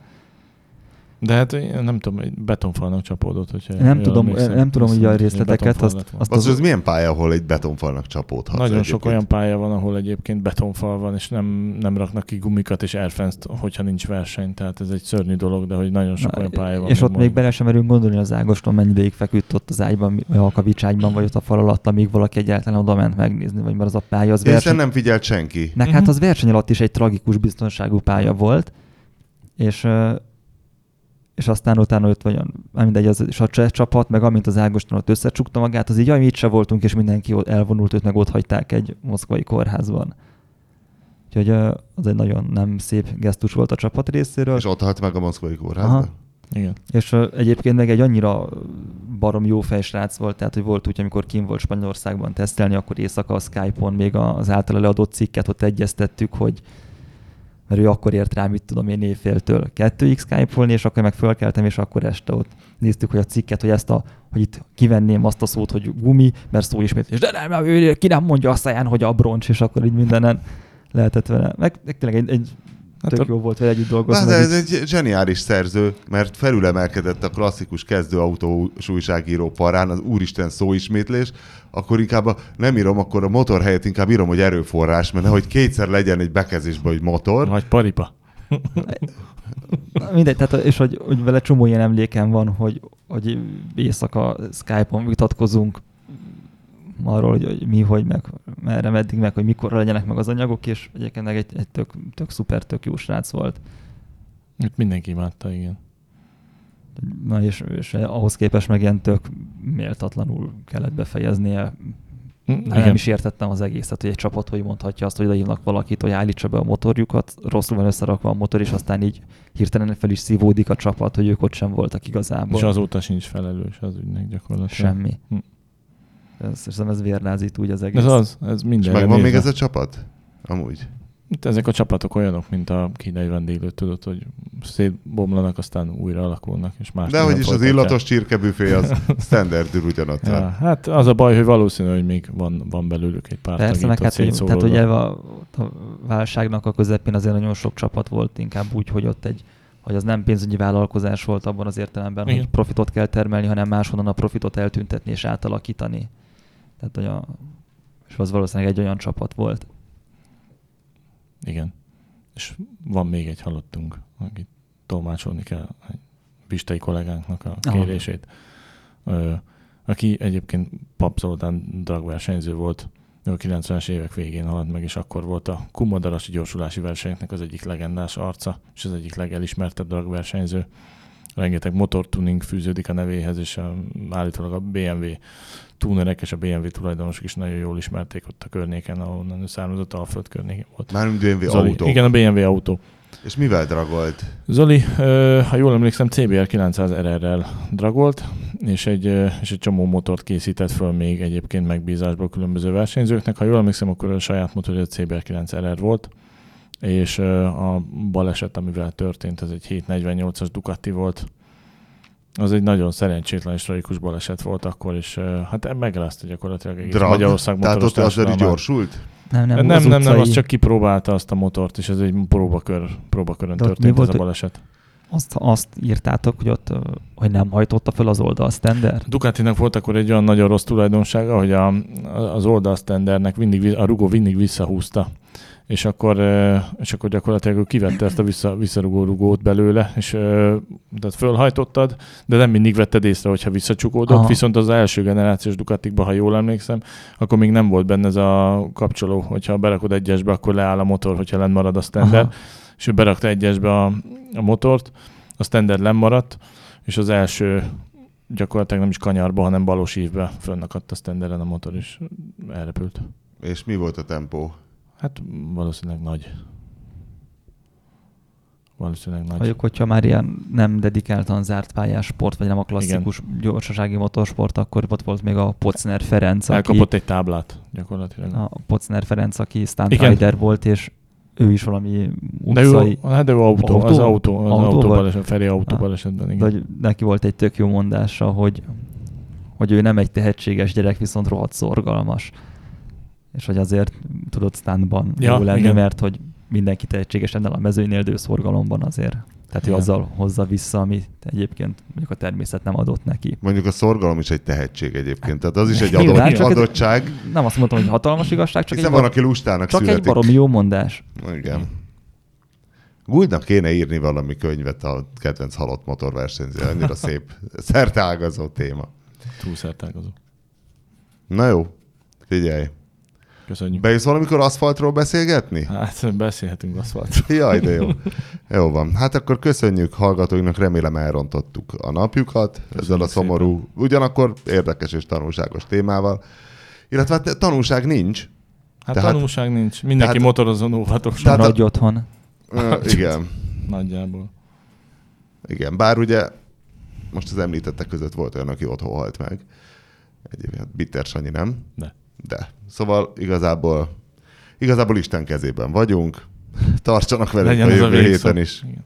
S3: De hát én nem tudom, egy betonfalnak csapódott, hogyha
S2: Nem tudom,
S3: emlékszem.
S2: nem tudom
S3: Azt
S2: ugye a
S3: hogy
S2: részleteket, azt-
S3: volna.
S2: azt-
S1: Az, az milyen pálya, ahol egy betonfalnak csapódhat?
S3: Nagyon sok olyan pálya van, ahol egyébként betonfal van, és nem, nem raknak ki gumikat és airfence hogyha nincs verseny. Tehát ez egy szörnyű dolog, de hogy nagyon sok
S2: Na,
S3: olyan pálya van.
S2: És ott még bele sem merünk gondolni, az Ágoston mennyi ideig feküdt ott az ágyban, vagy a kavicságyban, vagy ott a fal alatt, amíg valaki egyáltalán oda ment megnézni, vagy mert az a pálya az verseny...
S1: nem figyelt senki.
S2: Meg
S3: Mhm.
S2: hát az verseny alatt is egy tragikus biztonságú pálya volt, és, és aztán utána ott vagy, már mindegy, az, és a cseh csapat, meg amint az Ágoston ott összecsukta magát, az így, jaj, mi itt se voltunk, és mindenki ott elvonult, őt meg ott hagyták egy moszkvai kórházban. Úgyhogy az egy nagyon nem szép gesztus volt a csapat részéről.
S1: És ott halt meg a moszkvai kórházban.
S2: Aha.
S3: Igen.
S2: És egyébként meg egy annyira barom jó fejsrác volt, tehát hogy volt úgy, amikor kim volt Spanyolországban tesztelni, akkor éjszaka a Skype-on még az általa leadott cikket ott egyeztettük, hogy mert ő akkor ért rá, mit tudom én, éjféltől kettőig Skype-olni, és akkor meg fölkeltem, és akkor este ott néztük, hogy a cikket, hogy ezt a, hogy itt kivenném azt a szót, hogy gumi, mert szó ismét, és de nem, ő, ki nem mondja a száján, hogy abroncs, és akkor így mindenen lehetett vele. Meg, meg tényleg egy, egy
S3: Hát
S2: tök
S3: a-
S2: jó volt vele együtt
S1: Na,
S2: dolgozni.
S1: de ez egy zseniális szerző, mert felülemelkedett a klasszikus kezdő autós újságíró parán, az úristen szóismétlés, akkor inkább a, nem írom, akkor a motor helyett inkább írom, hogy erőforrás, mert nehogy kétszer legyen egy bekezésben, hogy motor.
S3: Vagy paripa.
S2: Mindegy, tehát, és hogy, hogy vele csomó ilyen emlékem van, hogy, hogy éjszaka Skype-on vitatkozunk arról, hogy, hogy mi, hogy meg merre, meddig, meg hogy mikor legyenek meg az anyagok, és egyébként meg egy, egy tök, tök szuper, tök jó srác volt.
S3: Itt mindenki imádta, igen.
S2: Na és, és ahhoz képest meg ilyen tök méltatlanul kellett befejeznie.
S3: Mm,
S2: Nem, nem is értettem az egészet, hogy egy csapat hogy mondhatja azt, hogy odaívnak valakit, hogy állítsa be a motorjukat, rosszul van összerakva a motor, és aztán így hirtelen fel is szívódik a csapat, hogy ők ott sem voltak igazából.
S3: És azóta sincs felelős az ügynek gyakorlatilag.
S2: Semmi.
S3: Hm.
S2: Ez, szerintem ez vérlázít úgy az egész.
S3: Ez az, ez
S1: És
S3: minden.
S1: megvan még ez a csapat? Amúgy.
S3: Itt ezek a csapatok olyanok, mint a kínai vendéglő, tudod, hogy szétbomlanak, aztán újra alakulnak, és más
S1: De hogy is az illatos csirkebüfé az *laughs* standardül ugyanott
S3: Ja, hát az a baj, hogy valószínű, hogy még van, van belőlük egy pár
S2: Persze, meg
S3: ott
S2: hát, hogy, tehát ugye a, a válságnak a közepén azért nagyon sok csapat volt, inkább úgy, hogy ott egy hogy az nem pénzügyi vállalkozás volt abban az értelemben,
S3: Igen.
S2: hogy profitot kell termelni, hanem máshonnan a profitot eltüntetni és átalakítani. Tehát, hogy a, és az valószínűleg egy olyan csapat volt.
S3: Igen. És van még egy halottunk, akit tolmácsolni kell, egy Pistei kollégánknak a
S2: Aha.
S3: kérését, Ö, aki egyébként Pap Zoltán dragversenyző volt, ő a 90-es évek végén halt meg, és akkor volt a Kumadarasi gyorsulási versenyeknek az egyik legendás arca, és az egyik legelismertebb dragversenyző. Rengeteg motortuning fűződik a nevéhez, és a, állítólag a BMW tunerek és a BMW tulajdonosok is nagyon jól ismerték ott a környéken, ahonnan ő származott, Alföld környékén volt.
S1: Mármint BMW
S3: Zoli.
S1: autó.
S3: Igen, a BMW autó.
S1: És mivel dragolt?
S3: Zoli, ha jól emlékszem, CBR 900 RR-rel dragolt, és egy, és egy csomó motort készített föl még egyébként megbízásból különböző versenyzőknek. Ha jól emlékszem, akkor a saját motorja a CBR 9 RR volt, és a baleset, amivel történt, ez egy 748-as Ducati volt. Az egy nagyon szerencsétlen és tragikus baleset volt akkor, és hát megrázta gyakorlatilag egész
S1: Drag?
S3: Magyarország
S1: Tehát ott így
S3: társadalmát.
S1: gyorsult?
S2: Nem, nem,
S3: Nem, nem,
S2: az
S3: nem, nem, az csak kipróbálta azt a motort, és ez egy próbakör, próbakörön
S2: De
S3: történt
S2: volt,
S3: ez a baleset.
S2: Azt, azt írtátok, hogy ott, hogy nem hajtotta fel az oldal standard?
S3: Ducatinak volt akkor egy olyan nagyon rossz tulajdonsága, hogy a, az oldalsztendernek mindig, a rugó mindig visszahúzta. És akkor, és akkor gyakorlatilag ő kivette ezt a vissza, visszarugó rugót belőle, és eh, tehát fölhajtottad, de nem mindig vetted észre, hogyha visszacsukódott.
S2: Aha.
S3: Viszont az első generációs Ducatikban, ha jól emlékszem, akkor még nem volt benne ez a kapcsoló, hogyha berakod egyesbe, akkor leáll a motor, hogyha lenn marad a standard.
S2: Aha.
S3: És ő berakta egyesbe a, a motort, a standard lemaradt, és az első gyakorlatilag nem is kanyarba, hanem balos ívbe fönnakadt a standarden a motor, és elrepült.
S1: És mi volt a tempó?
S3: Hát valószínűleg nagy. Valószínűleg nagy.
S2: Mondjuk, hogyha már ilyen nem dedikáltan zárt pályás sport, vagy nem a klasszikus Igen. gyorsasági motorsport, akkor ott volt még a Pocner Ferenc, aki,
S3: Elkapott egy táblát gyakorlatilag.
S2: a Pocner Ferenc, aki stunt volt, és ő is valami
S3: De ő,
S2: utcai,
S3: hát de ő autó,
S2: Autó?
S3: az autó, az
S2: Autó
S3: autó,
S2: volt?
S3: baleset, Feri autó
S2: Ah.
S3: balesetben,
S2: de
S3: igen.
S2: hogy neki volt egy tök jó mondása, hogy, hogy ő nem egy tehetséges gyerek, viszont rohadt szorgalmas. És hogy azért tudott stuntban
S3: Ja,
S2: jó lenni,
S3: igen.
S2: mert hogy mindenki tehetséges ennél a mezőnynél, de szorgalomban azért. Tehát ő azzal hozza vissza, amit egyébként mondjuk a természet nem adott neki.
S1: Mondjuk a szorgalom is egy tehetség egyébként, tehát az is egy
S2: Nyilván,
S1: adott,
S2: csak ez-
S1: adottság,
S2: Nem azt mondtam, hogy hatalmas igazság, csak,
S1: hiszen
S2: egy,
S1: van, aki lustának
S2: csak egy
S1: születik.
S2: baromi jó mondás.
S1: Igen. Gúldnak kéne írni valami könyvet a kedvenc halott motorversenyző. Annyira *laughs* szép, szerteágazó téma.
S3: Túlszertágazó.
S1: Na jó, figyelj.
S3: Köszönjük.
S1: Bejössz valamikor aszfaltról beszélgetni?
S3: Hát beszélhetünk aszfaltról. *laughs*
S1: Jaj, de jó. Jó van. Hát akkor köszönjük hallgatóinknak, remélem elrontottuk a napjukat ezzel a szomorú, ugyanakkor érdekes és tanulságos témával. Illetve hát tanulság nincs.
S3: Hát
S1: Tehát-
S3: tanulság nincs. Mindenki
S1: tehát-
S3: motorozzon óvatosan.
S1: Tehát a-
S2: Maradj otthon.
S1: Ö, igen.
S3: Nagyjából.
S1: Igen, bár ugye most az említettek között volt olyan, aki otthon halt meg. Egyébként Bitter Sanyi nem.
S3: De.
S1: De. Szóval igazából, igazából Isten kezében vagyunk. Tartsanak velünk
S3: Legyen
S1: a
S3: a
S1: jövő
S3: végszó.
S1: héten is.
S3: Igen.